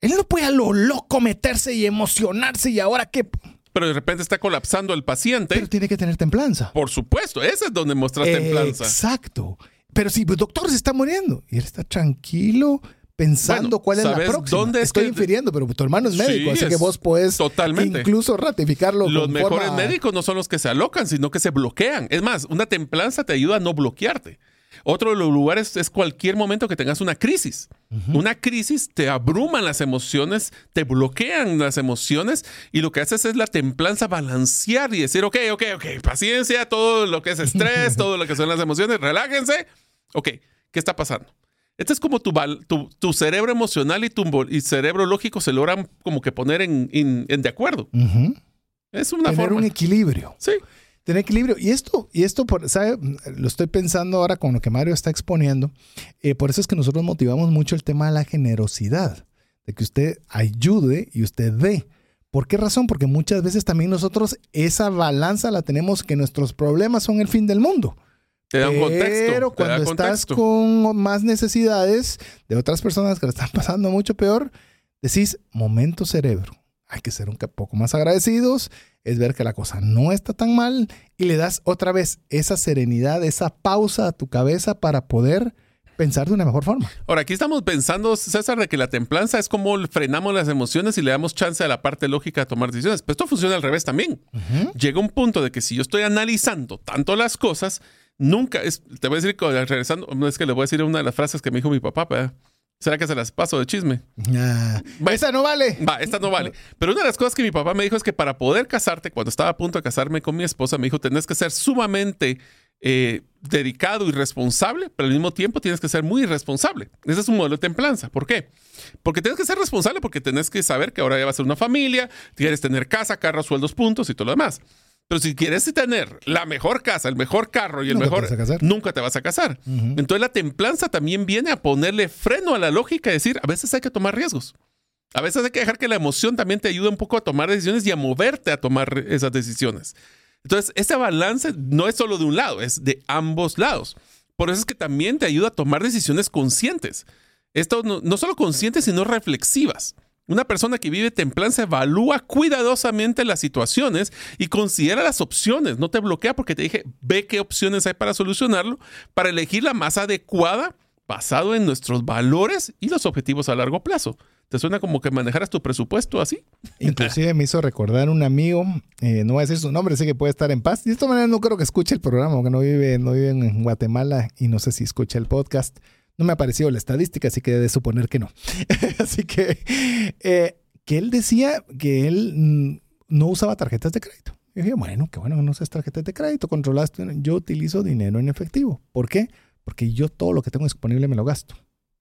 Él no puede a lo loco meterse y emocionarse y ahora qué. Pero de repente está colapsando el paciente. Pero tiene que tener templanza. Por supuesto, ese es donde muestras templanza. Exacto. Pero si el doctor se está muriendo y él está tranquilo pensando Bueno, cuál es la ¿sabes próxima. dónde es Estoy que- infiriendo, pero tu hermano es Sí, médico, así que es vos puedes totalmente. incluso ratificarlo. Los con mejores forma- médicos no son los que se alocan, sino que se bloquean. Es más, una templanza te ayuda a no bloquearte. Otro de los lugares es cualquier momento que tengas una crisis. Una crisis te abruman las emociones, te bloquean las emociones y lo que haces es la templanza balancear y decir, ok, ok, ok, paciencia, todo lo que es estrés, *laughs* todo lo que son las emociones, relájense. Ok, ¿qué está pasando? Este es como tu, tu, tu cerebro emocional y tu y cerebro lógico se logran como que poner en, en- en de acuerdo. Ujú. Es una Tener forma. un equilibrio. Sí. Tener equilibrio. Y esto, y esto por, ¿sabe? Lo estoy pensando ahora con lo que Mario está exponiendo. Eh, por eso es que nosotros motivamos mucho el tema de la generosidad. De que usted ayude y usted dé. ¿Por qué razón? Porque muchas veces también nosotros esa balanza la tenemos que nuestros problemas son el fin del mundo. Te da un contexto. Pero cuando estás contexto. con más necesidades de otras personas que le están *laughs* pasando mucho peor, decís, momento cerebro. Hay que ser un poco más agradecidos, es ver que la cosa no está tan mal y le das otra vez esa serenidad, esa pausa a tu cabeza para poder pensar de una mejor forma. Ahora, aquí estamos pensando, César, de que la templanza es como frenamos las emociones y le damos chance a la parte lógica de tomar decisiones. Pero esto funciona al revés también. Llega un punto de que si yo estoy analizando tanto las cosas, nunca es. Te voy a decir, regresando, es que le voy a decir una de las frases que me dijo mi papá, ¿verdad? ¿Será que se las paso de chisme? Ah, Va. esa no vale. Va, esta no vale. Pero una de las cosas que mi papá me dijo es que para poder casarte, cuando estaba a punto de casarme con mi esposa, me dijo, tenés que ser sumamente eh, dedicado y responsable, pero al mismo tiempo tienes que ser muy irresponsable. Ese es un modelo de templanza. ¿Por qué? Porque tienes que ser responsable porque tenés que saber que ahora ya va a ser una familia, quieres tener casa, carro, sueldos, puntos y todo lo demás. Pero si quieres tener la mejor casa, el mejor carro y el Nunca te mejor, vas a casar. nunca te vas a casar. Ujú. Entonces la templanza también viene a ponerle freno a la lógica y decir, a veces hay que tomar riesgos. A veces hay que dejar que la emoción también te ayude un poco a tomar decisiones y a moverte a tomar esas decisiones. Entonces, ese balance no es solo de un lado, es de ambos lados. Por eso es que también te ayuda a tomar decisiones conscientes. Esto no, no solo conscientes, sino reflexivas. Una persona que vive templanza evalúa cuidadosamente las situaciones y considera las opciones. No te bloquea porque te dije, ve qué opciones hay para solucionarlo, para elegir la más adecuada basado en nuestros valores y los objetivos a largo plazo. ¿Te suena como que manejaras tu presupuesto así? *laughs* Inclusive me hizo recordar un amigo, eh, no voy a decir su nombre, sé que puede estar en paz. De esta manera no creo que escuche el programa, porque no vive, no vive en Guatemala y no sé si escucha el podcast. No me ha aparecido la estadística, así que de suponer que no. *laughs* así que, eh, que él decía que él mm, no usaba tarjetas de crédito. Yo dije, bueno, qué bueno que no usas tarjetas de crédito, controlaste. Yo utilizo dinero en efectivo. ¿Por qué? Porque yo todo lo que tengo disponible me lo gasto.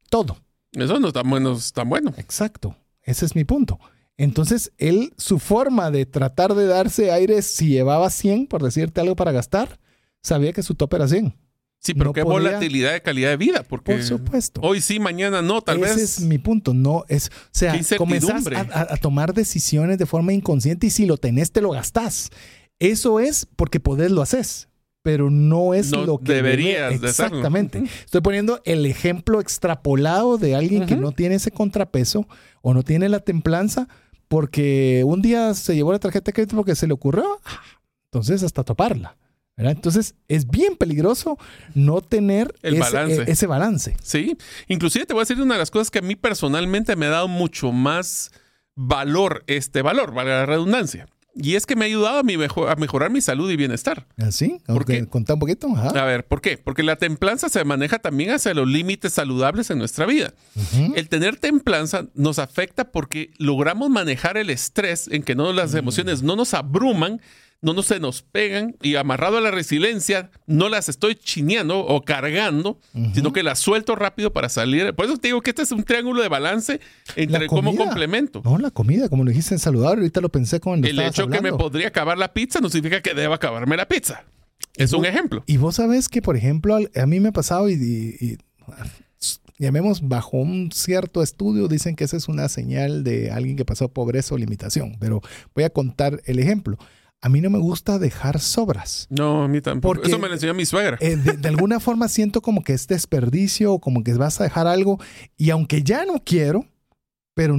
Todo. Eso no está bueno, tan bueno. Exacto. Ese es mi punto. Entonces, él, su forma de tratar de darse aire si llevaba 100, por decirte algo para gastar, sabía que su tope era 100. Sí, pero No qué podía- volatilidad de calidad de vida, porque Por supuesto. hoy sí, mañana no, tal Ese vez. es mi punto. No es, o sea, comenzás a, a- a tomar decisiones de forma inconsciente y si lo tenés, te lo gastás. Eso es porque podés, lo haces. Pero no es No lo que deberías debe- de hacerlo. Exactamente. Estoy poniendo el ejemplo extrapolado de alguien que no tiene ese contrapeso o no tiene la templanza porque un día se llevó la tarjeta de crédito porque se le ocurrió. ah, Entonces, hasta toparla. ¿Verdad? Entonces, es bien peligroso no tener El ese balance. eh, ese balance. Sí, inclusive te voy a decir una de las cosas que a mí personalmente me ha dado mucho más valor, este valor, valga la redundancia. Y es que me ha ayudado a, mi mejo- a mejorar mi salud y bienestar. ¿Así? ¿Por qué? Contá un poquito. Ajá. A ver, ¿por qué? Porque la templanza se maneja también hacia los límites saludables en nuestra vida. Ujú. El tener templanza nos afecta porque logramos manejar el estrés en que no las emociones no nos abruman, no nos se nos pegan y amarrado a la resiliencia no las estoy chineando o cargando, Ujú. sino que las suelto rápido para salir. Por eso te digo que este es un triángulo de balance entre como complemento. No, la comida, como lo dijiste en saludable, ahorita lo pensé cuando El hecho que me hablando. podría acabar la pizza no significa que deba acabarme la pizza. Es un ejemplo. Y vos sabés que, por ejemplo, a mí me ha pasado y, y- y, llamemos bajo un cierto estudio, dicen que esa es una señal de alguien que pasó pobreza o limitación. Pero voy a contar el ejemplo. A mí no me gusta dejar sobras. No, a mí tampoco. Porque- Eso me lo enseñó mi suegra. Eh, de, de alguna *laughs* forma siento como que es desperdicio o como que vas a dejar algo y aunque ya no quiero, pero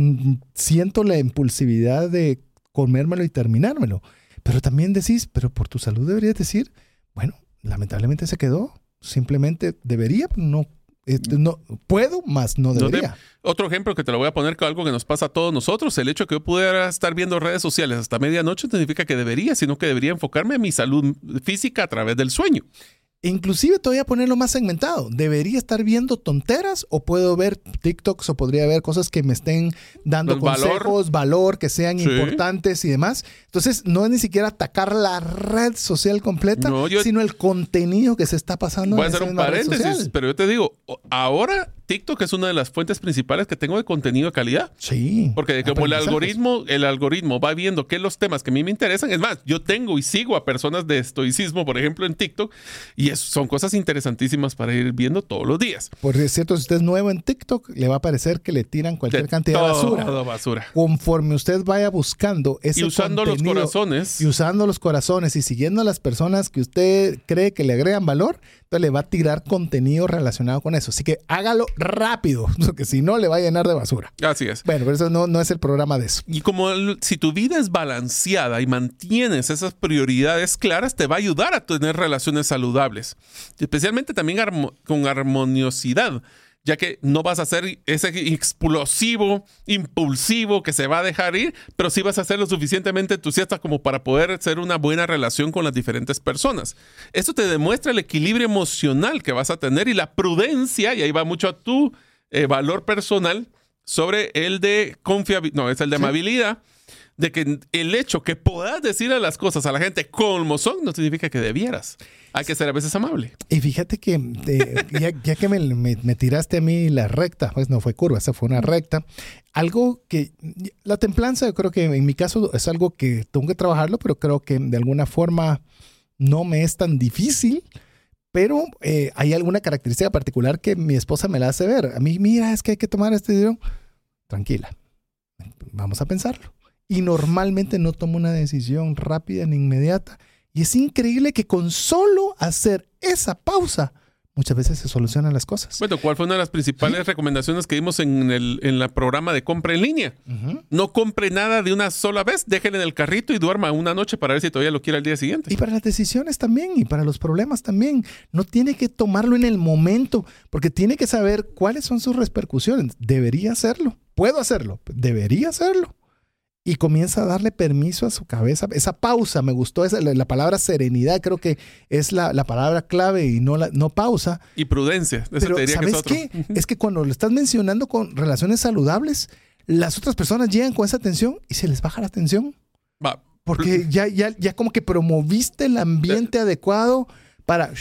siento la impulsividad de comérmelo y terminármelo. Pero también decís, pero por tu salud deberías decir, bueno, lamentablemente se quedó, simplemente debería, no, no puedo, más no debería. Otro ejemplo que te lo voy a poner con algo que nos pasa a todos nosotros. El hecho de que yo pudiera estar viendo redes sociales hasta medianoche no significa que debería, sino que debería enfocarme en mi salud física a través del sueño. Inclusive todavía ponerlo más segmentado. ¿Debería estar viendo tonteras o puedo ver TikToks o podría ver cosas que me estén dando valor. consejos, valor, que sean Sí. importantes y demás? Entonces, no es ni siquiera atacar la red social completa, No, yo- sino el contenido que se está pasando Voy a en esa hacer un paréntesis, pero yo te digo, ahora TikTok es una de las fuentes principales que tengo de contenido de calidad. Sí. Porque como el algoritmo, el algoritmo va viendo qué los temas que a mí me interesan. Es más, yo tengo y sigo a personas de estoicismo, por ejemplo, en TikTok, y son cosas interesantísimas para ir viendo todos los días. Por cierto, si usted es nuevo en TikTok, le va a parecer que le tiran cualquier De cantidad de basura. todo basura. Conforme usted vaya buscando ese Y usando los corazones. y usando los corazones y siguiendo a las personas que usted cree que le agregan valor, entonces le va a tirar contenido relacionado con eso. Así que hágalo rápido, *laughs* porque si no le va a llenar de basura. Así es. Bueno, pero eso no, no es el programa de eso. Y como el- si tu vida es balanceada y mantienes esas prioridades claras, te va a ayudar a tener relaciones saludables. Especialmente también armo- con armoniosidad, ya que no vas a ser ese explosivo, impulsivo que se va a dejar ir, pero sí vas a ser lo suficientemente entusiasta como para poder hacer una buena relación con las diferentes personas. Esto te demuestra el equilibrio emocional que vas a tener y la prudencia, y ahí va mucho a tu eh, valor personal sobre el de confiabilidad, no, es el de Sí. De que el hecho que puedas decirle las cosas a la gente como son no significa que debieras. Hay que ser a veces amable. Y fíjate que ya, que me, tiraste a mí la recta, pues no fue curva, esa fue una recta. Algo que la templanza, yo creo que en mi caso es algo que tengo que trabajarlo, pero creo que de alguna forma no me es tan difícil. Pero eh, hay alguna característica particular que mi esposa me la hace ver. A mí, mira, es que hay que tomar este dinero. Tranquila, vamos a pensarlo. Y normalmente no tomo una decisión rápida ni inmediata y es increíble que con solo hacer esa pausa, muchas veces se solucionan las cosas. Bueno, ¿cuál fue una de las principales recomendaciones que dimos en el en programa de compra en línea? No compre nada de una sola vez, déjenlo en el carrito y duerma una noche para ver si todavía lo quiere al día siguiente. Y para las decisiones también, y para los problemas también. No tiene que tomarlo en el momento, porque tiene que saber cuáles son sus repercusiones. Debería hacerlo. Puedo hacerlo. Debería hacerlo y comienza a darle permiso a su cabeza. Esa pausa, me gustó esa, la, palabra serenidad, creo que es la, palabra clave y no, la, no pausa. Y prudencia. Pero, ¿sabes qué? es que cuando lo estás mencionando con relaciones saludables, las otras personas llegan con esa tensión y se les baja la tensión. Va. Porque ya, ya, ya como que promoviste el ambiente adecuado para...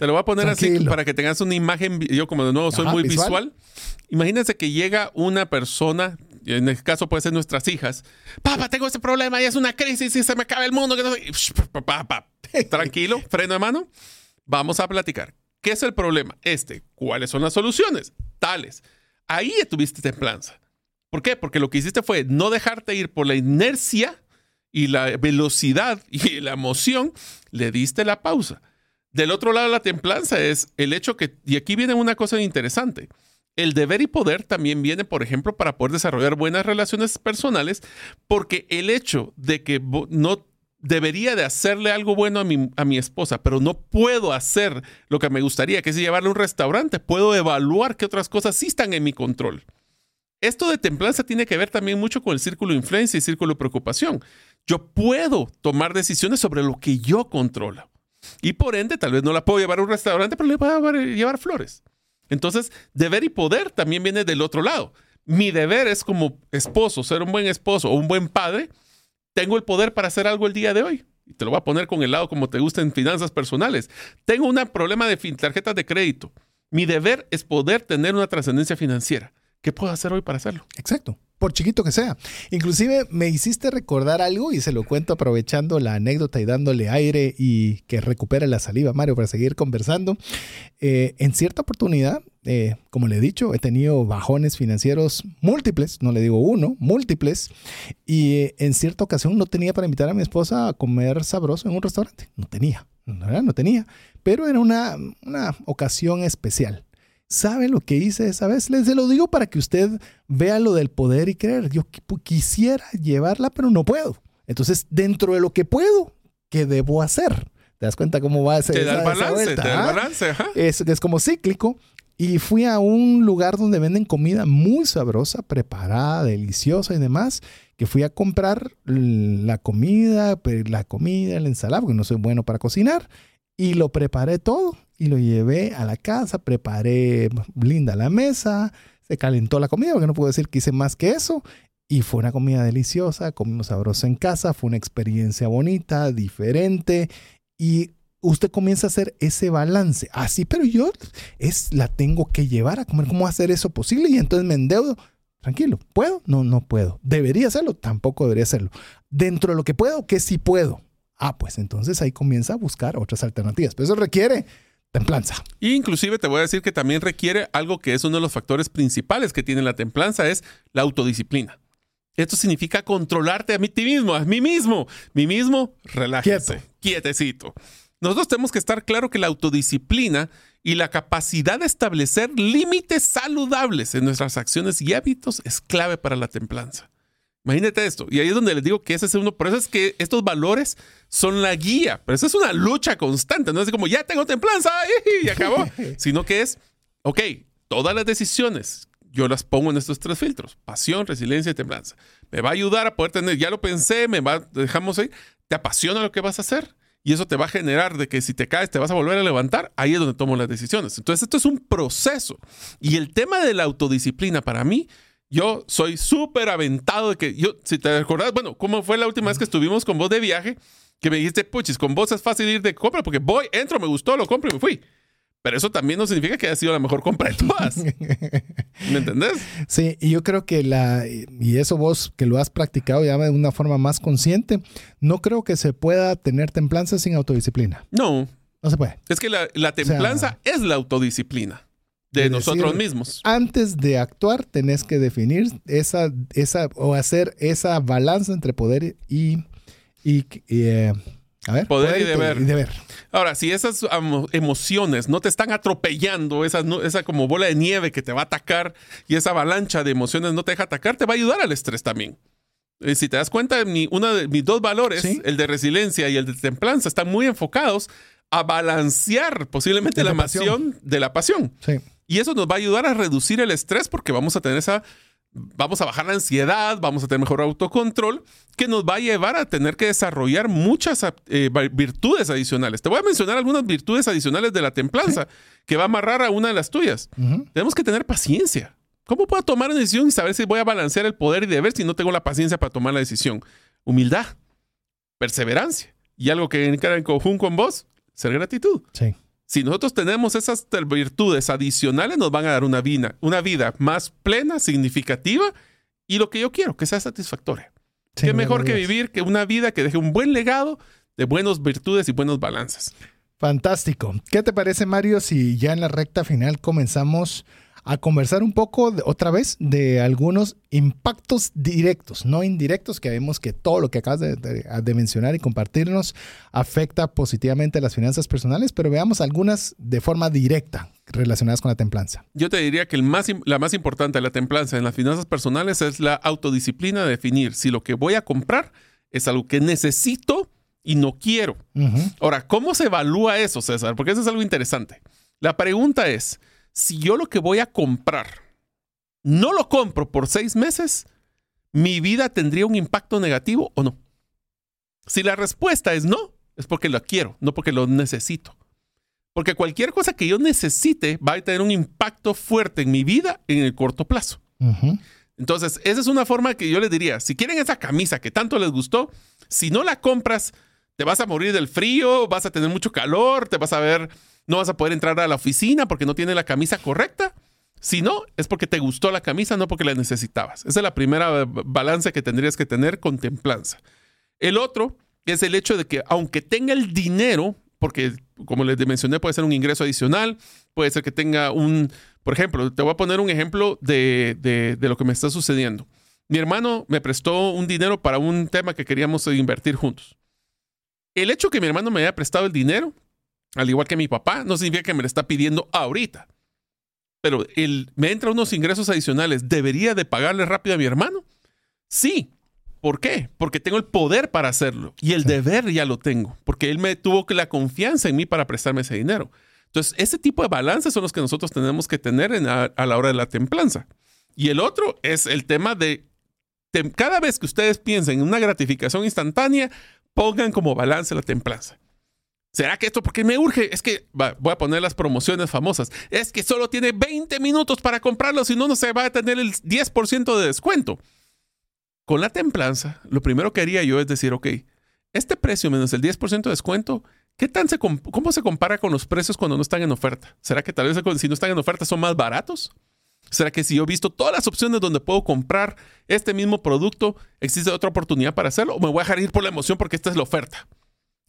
Te lo voy a poner así para que tengas una imagen. Yo como de nuevo soy muy visual. Imagínense que llega una persona en este caso puede ser nuestras hijas. Papá, tengo este problema y es una crisis y se me acaba el mundo. Tranquilo, *laughs* freno de mano. Vamos a platicar. ¿Qué es el problema? Este. ¿Cuáles son las soluciones? Tales. Ahí tuviste templanza. ¿Por qué? Porque lo que hiciste fue no dejarte ir por la inercia y la velocidad *laughs* y la emoción. Le diste la pausa. Del otro lado, la templanza es el hecho que, y aquí viene una cosa interesante el deber y poder también viene, por ejemplo, para poder desarrollar buenas relaciones personales, porque el hecho de que no debería de hacerle algo bueno a mi, a mi esposa, pero no puedo hacer lo que me gustaría, que es llevarle un restaurante, puedo evaluar qué otras cosas sí están en mi control. Esto de templanza tiene que ver también mucho con el círculo de influencia y círculo de preocupación. Yo puedo tomar decisiones sobre lo que yo controlo. Y por ende, tal vez no la puedo llevar a un restaurante, pero le a llevar flores. Entonces, deber y poder también viene del otro lado. Mi deber es como esposo, ser un buen esposo o un buen padre. Tengo el poder para hacer algo el día de hoy. Y te lo voy a poner con el lado como te gusta en finanzas personales. Tengo un problema de tarjetas de crédito. Mi deber es poder tener una trascendencia financiera. ¿Qué puedo hacer hoy para hacerlo? Exacto por chiquito que sea. Inclusive me hiciste recordar algo y se lo cuento aprovechando la anécdota y dándole aire y que recupere la saliva, Mario, para seguir conversando. Eh, en cierta oportunidad, eh, como le he dicho, he tenido bajones financieros múltiples, no le digo uno, múltiples, y eh, en cierta ocasión no tenía para invitar a mi esposa a comer sabroso en un restaurante. No tenía, no, no tenía, pero era una, una ocasión especial. ¿Sabe lo que hice esa vez? Les lo digo para que usted vea lo del poder y creer. Yo quisiera llevarla, pero no puedo. Entonces, dentro de lo que puedo, ¿qué debo hacer? ¿Te das cuenta cómo va a ser? Te da el balance, te da el balance. Es, es como cíclico. Y fui a un lugar donde venden comida muy sabrosa, preparada, deliciosa y demás, que fui a comprar la comida, la comida, la ensalada, porque no soy bueno para cocinar, y lo preparé todo y lo llevé a la casa, preparé linda la mesa, se calentó la comida, porque no puedo decir que hice más que eso. Y fue una comida deliciosa, comimos sabroso en casa, fue una experiencia bonita, diferente. Y usted comienza a hacer ese balance. Así, ah, pero yo es, la tengo que llevar a comer. ¿Cómo hacer eso posible? Y entonces me endeudo. Tranquilo, ¿puedo? No, no puedo. ¿Debería hacerlo? Tampoco debería hacerlo. Dentro de lo que puedo, que sí puedo. Ah, pues entonces ahí comienza a buscar otras alternativas. Pero eso requiere templanza. Inclusive te voy a decir que también requiere algo que es uno de los factores principales que tiene la templanza, es la autodisciplina. Esto significa controlarte a mí mismo, a mí mismo. Mí mismo, relájese, quietecito. Nosotros tenemos que estar claro que la autodisciplina y la capacidad de establecer límites saludables en nuestras acciones y hábitos es clave para la templanza. Imagínate esto. Y ahí es donde les digo que ese es uno. Por eso es que estos valores son la guía. Pero eso es una lucha constante. No es como ya tengo templanza y acabó. *laughs* sino que es, ok, todas las decisiones yo las pongo en estos tres filtros: pasión, resiliencia y templanza. Me va a ayudar a poder tener, ya lo pensé, me va, dejamos ahí. Te apasiona lo que vas a hacer. Y eso te va a generar de que si te caes te vas a volver a levantar. Ahí es donde tomo las decisiones. Entonces, esto es un proceso. Y el tema de la autodisciplina para mí Yo soy súper aventado de que yo, si te acordás, bueno, ¿cómo fue la última vez que estuvimos con vos de viaje? Que me dijiste, puchis, con vos es fácil ir de compra porque voy, entro, me gustó, lo compro y me fui. Pero eso también no significa que haya sido la mejor compra de todas. ¿Me entendés? *laughs* Sí, y yo creo que la, y eso vos que lo has practicado ya de una forma más consciente, no creo que se pueda tener templanza sin autodisciplina. No. No se puede. Es que la, la templanza es la autodisciplina de, nosotros mismos. Antes de actuar, tenés que definir esa, esa, o hacer esa balanza entre poder y, y, eh, a ver, poder, y, deber. Ahora, si esas emociones no te están atropellando, esa, esa como bola de nieve que te va a atacar y esa avalancha de emociones no te deja atacar, te va a ayudar al estrés también. Eh, si te das cuenta, mi, uno de mis dos valores, el de resiliencia y el de templanza, están muy enfocados a balancear posiblemente la, pasión de la pasión. Sí. Y eso nos va a ayudar a reducir el estrés porque vamos a tener esa, vamos a bajar la ansiedad, vamos a tener mejor autocontrol, que nos va a llevar a tener que desarrollar muchas eh, virtudes adicionales. Te voy a mencionar algunas virtudes adicionales de la templanza que va a amarrar a una de las tuyas. Tenemos que tener paciencia. ¿Cómo puedo tomar una decisión y saber si voy a balancear el poder y deber si no tengo la paciencia para tomar la decisión? Humildad, perseverancia y algo que encara en conjunto con vos, ser gratitud. Sí. Si nosotros tenemos esas virtudes adicionales, nos van a dar una vida, una vida más plena, significativa y lo que yo quiero, que sea satisfactoria. Qué mejor que vivir que una vida que deje un buen legado de buenas virtudes y buenos balances. Fantástico. ¿Qué te parece, Mario, si ya en la recta final comenzamos a conversar un poco otra vez de algunos impactos directos, no indirectos, que vemos que todo lo que acabas de, mencionar y compartirnos afecta positivamente a las finanzas personales, pero veamos algunas de forma directa relacionadas con la templanza. Yo te diría que el más, la más importante de la templanza en las finanzas personales es la autodisciplina de definir si lo que voy a comprar es algo que necesito y no quiero. Ahora, ¿cómo se evalúa eso, César? Porque eso es algo interesante. La pregunta es, si yo lo que voy a comprar no lo compro por seis meses, ¿mi vida tendría un impacto negativo o no? Si la respuesta es no, es porque lo quiero, no porque lo necesito. Porque cualquier cosa que yo necesite va a tener un impacto fuerte en mi vida en el corto plazo. Entonces, esa es una forma que yo les diría, si quieren esa camisa que tanto les gustó, si no la compras, te vas a morir del frío, vas a tener mucho calor, te vas a ver no vas a poder entrar a la oficina porque no tiene la camisa correcta. Si no, es porque te gustó la camisa, no porque la necesitabas. Esa es la primera balance que tendrías que tener con templanza. El otro es el hecho de que aunque tenga el dinero, porque como les mencioné, puede ser un ingreso adicional, puede ser que tenga un, por ejemplo, te voy a poner un ejemplo de, de lo que me está sucediendo. Mi hermano me prestó un dinero para un tema que queríamos invertir juntos. El hecho que mi hermano me haya prestado el dinero al igual que mi papá, no significa que me lo está pidiendo ahorita. Pero él, me entra unos ingresos adicionales. ¿Debería de pagarle rápido a mi hermano? Sí. ¿Por qué? Porque tengo el poder para hacerlo. Y el deber ya lo tengo. Porque él me tuvo la confianza en mí para prestarme ese dinero. Entonces, ese tipo de balances son los que nosotros tenemos que tener a, la hora de la templanza. Y el otro es el tema de, cada vez que ustedes piensen en una gratificación instantánea, pongan como balance la templanza. ¿Será que esto porque me urge? Es que voy a poner las promociones famosas. Es que solo tiene 20 minutos para comprarlo, si no, no se va a tener el 10% de descuento. Con la templanza, lo primero que haría yo es decir, ok, este precio menos el 10% de descuento, ¿qué tan ¿cómo se compara con los precios cuando no están en oferta? ¿Será que tal vez si no están en oferta son más baratos? ¿Será que si yo he visto todas las opciones donde puedo comprar este mismo producto, existe otra oportunidad para hacerlo? ¿O me voy a dejar ir por la emoción porque esta es la oferta?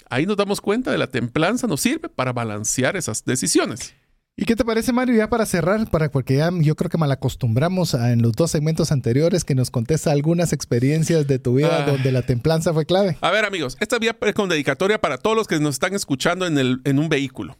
Ahí nos damos cuenta de la templanza nos sirve para balancear esas decisiones. ¿Y qué te parece, Mario? Ya para cerrar, para porque ya yo creo que mal acostumbramos en los dos segmentos anteriores que nos contesta algunas experiencias de tu vida ah. donde la templanza fue clave. A ver, amigos, esta vía es con dedicatoria para todos los que nos están escuchando en, el, en un vehículo.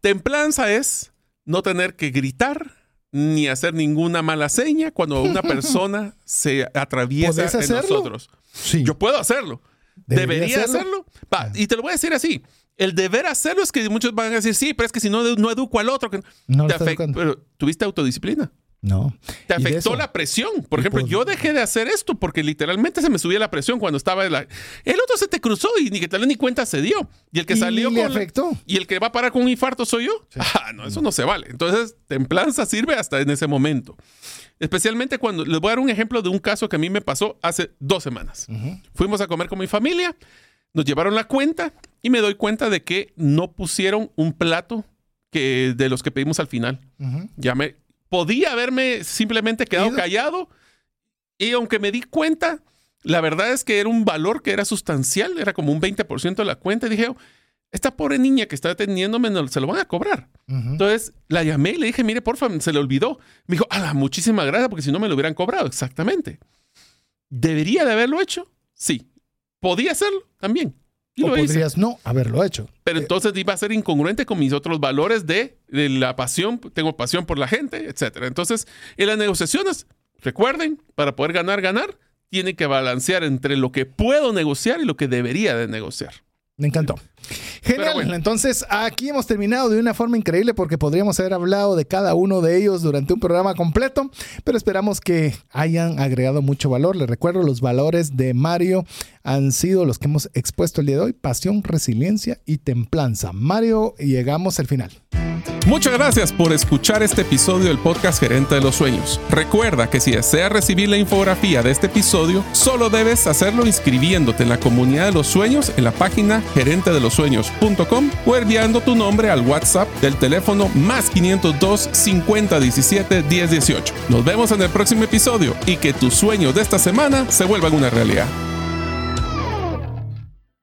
Templanza es no tener que gritar ni hacer ninguna mala seña cuando una *laughs* persona se atraviesa en nosotros. Sí. Yo puedo hacerlo. ¿Debería, hacerlo? y te lo voy a decir así. El deber hacerlo es que muchos van a decir, sí, pero es que si no, no educo al otro. Que no te afecta. Pero tuviste autodisciplina. No. Te afectó la presión. Por ejemplo, pues- yo dejé de hacer esto porque literalmente se me subía la presión cuando estaba en la... El otro se te cruzó y ni que tal vez ni cuenta se dio. Y el que Y salió le con... la- afectó. Y el que va a parar con un infarto soy yo. Ah, no, eso no se vale. Entonces, templanza sirve hasta en ese momento. Especialmente cuando... Les voy a dar un ejemplo de un caso que a mí me pasó hace dos semanas. Fuimos a comer con mi familia, nos llevaron la cuenta y me doy cuenta de que no pusieron un plato que, de los que pedimos al final. Ya me podía haberme simplemente quedado Ido. callado y aunque me di cuenta, la verdad es que era un valor que era sustancial, era como un 20% de la cuenta y dije, "Oh, esta pobre niña que está atendiéndome no- se lo van a cobrar. Entonces la llamé y le dije, mire, porfa, se le olvidó. Me dijo, ah, muchísimas gracias porque si no me lo hubieran cobrado. Exactamente. ¿Debería de haberlo hecho? Sí. ¿Podía hacerlo? También. Y O lo hice. podrías no haberlo hecho. Pero entonces iba a ser incongruente con mis otros valores de, de la pasión, tengo pasión por la gente, etcétera. Entonces, en las negociaciones, recuerden, para poder ganar, ganar, tiene que balancear entre lo que puedo negociar y lo que debería de negociar. Me encantó. Genial. Bueno. Entonces, aquí hemos terminado de una forma increíble porque podríamos haber hablado de cada uno de ellos durante un programa completo, pero esperamos que hayan agregado mucho valor. Les recuerdo, los valores de Mario han sido los que hemos expuesto el día de hoy, pasión, resiliencia y templanza. Mario, llegamos al final. Muchas gracias por escuchar este episodio del podcast Gerente de los Sueños. Recuerda que si deseas recibir la infografía de este episodio, solo debes hacerlo inscribiéndote en la comunidad de los sueños en la página gerentedelosueños.com o enviando tu nombre al WhatsApp del teléfono más 502 50 17 10 18. Nos vemos en el próximo episodio y que tus sueños de esta semana se vuelvan una realidad.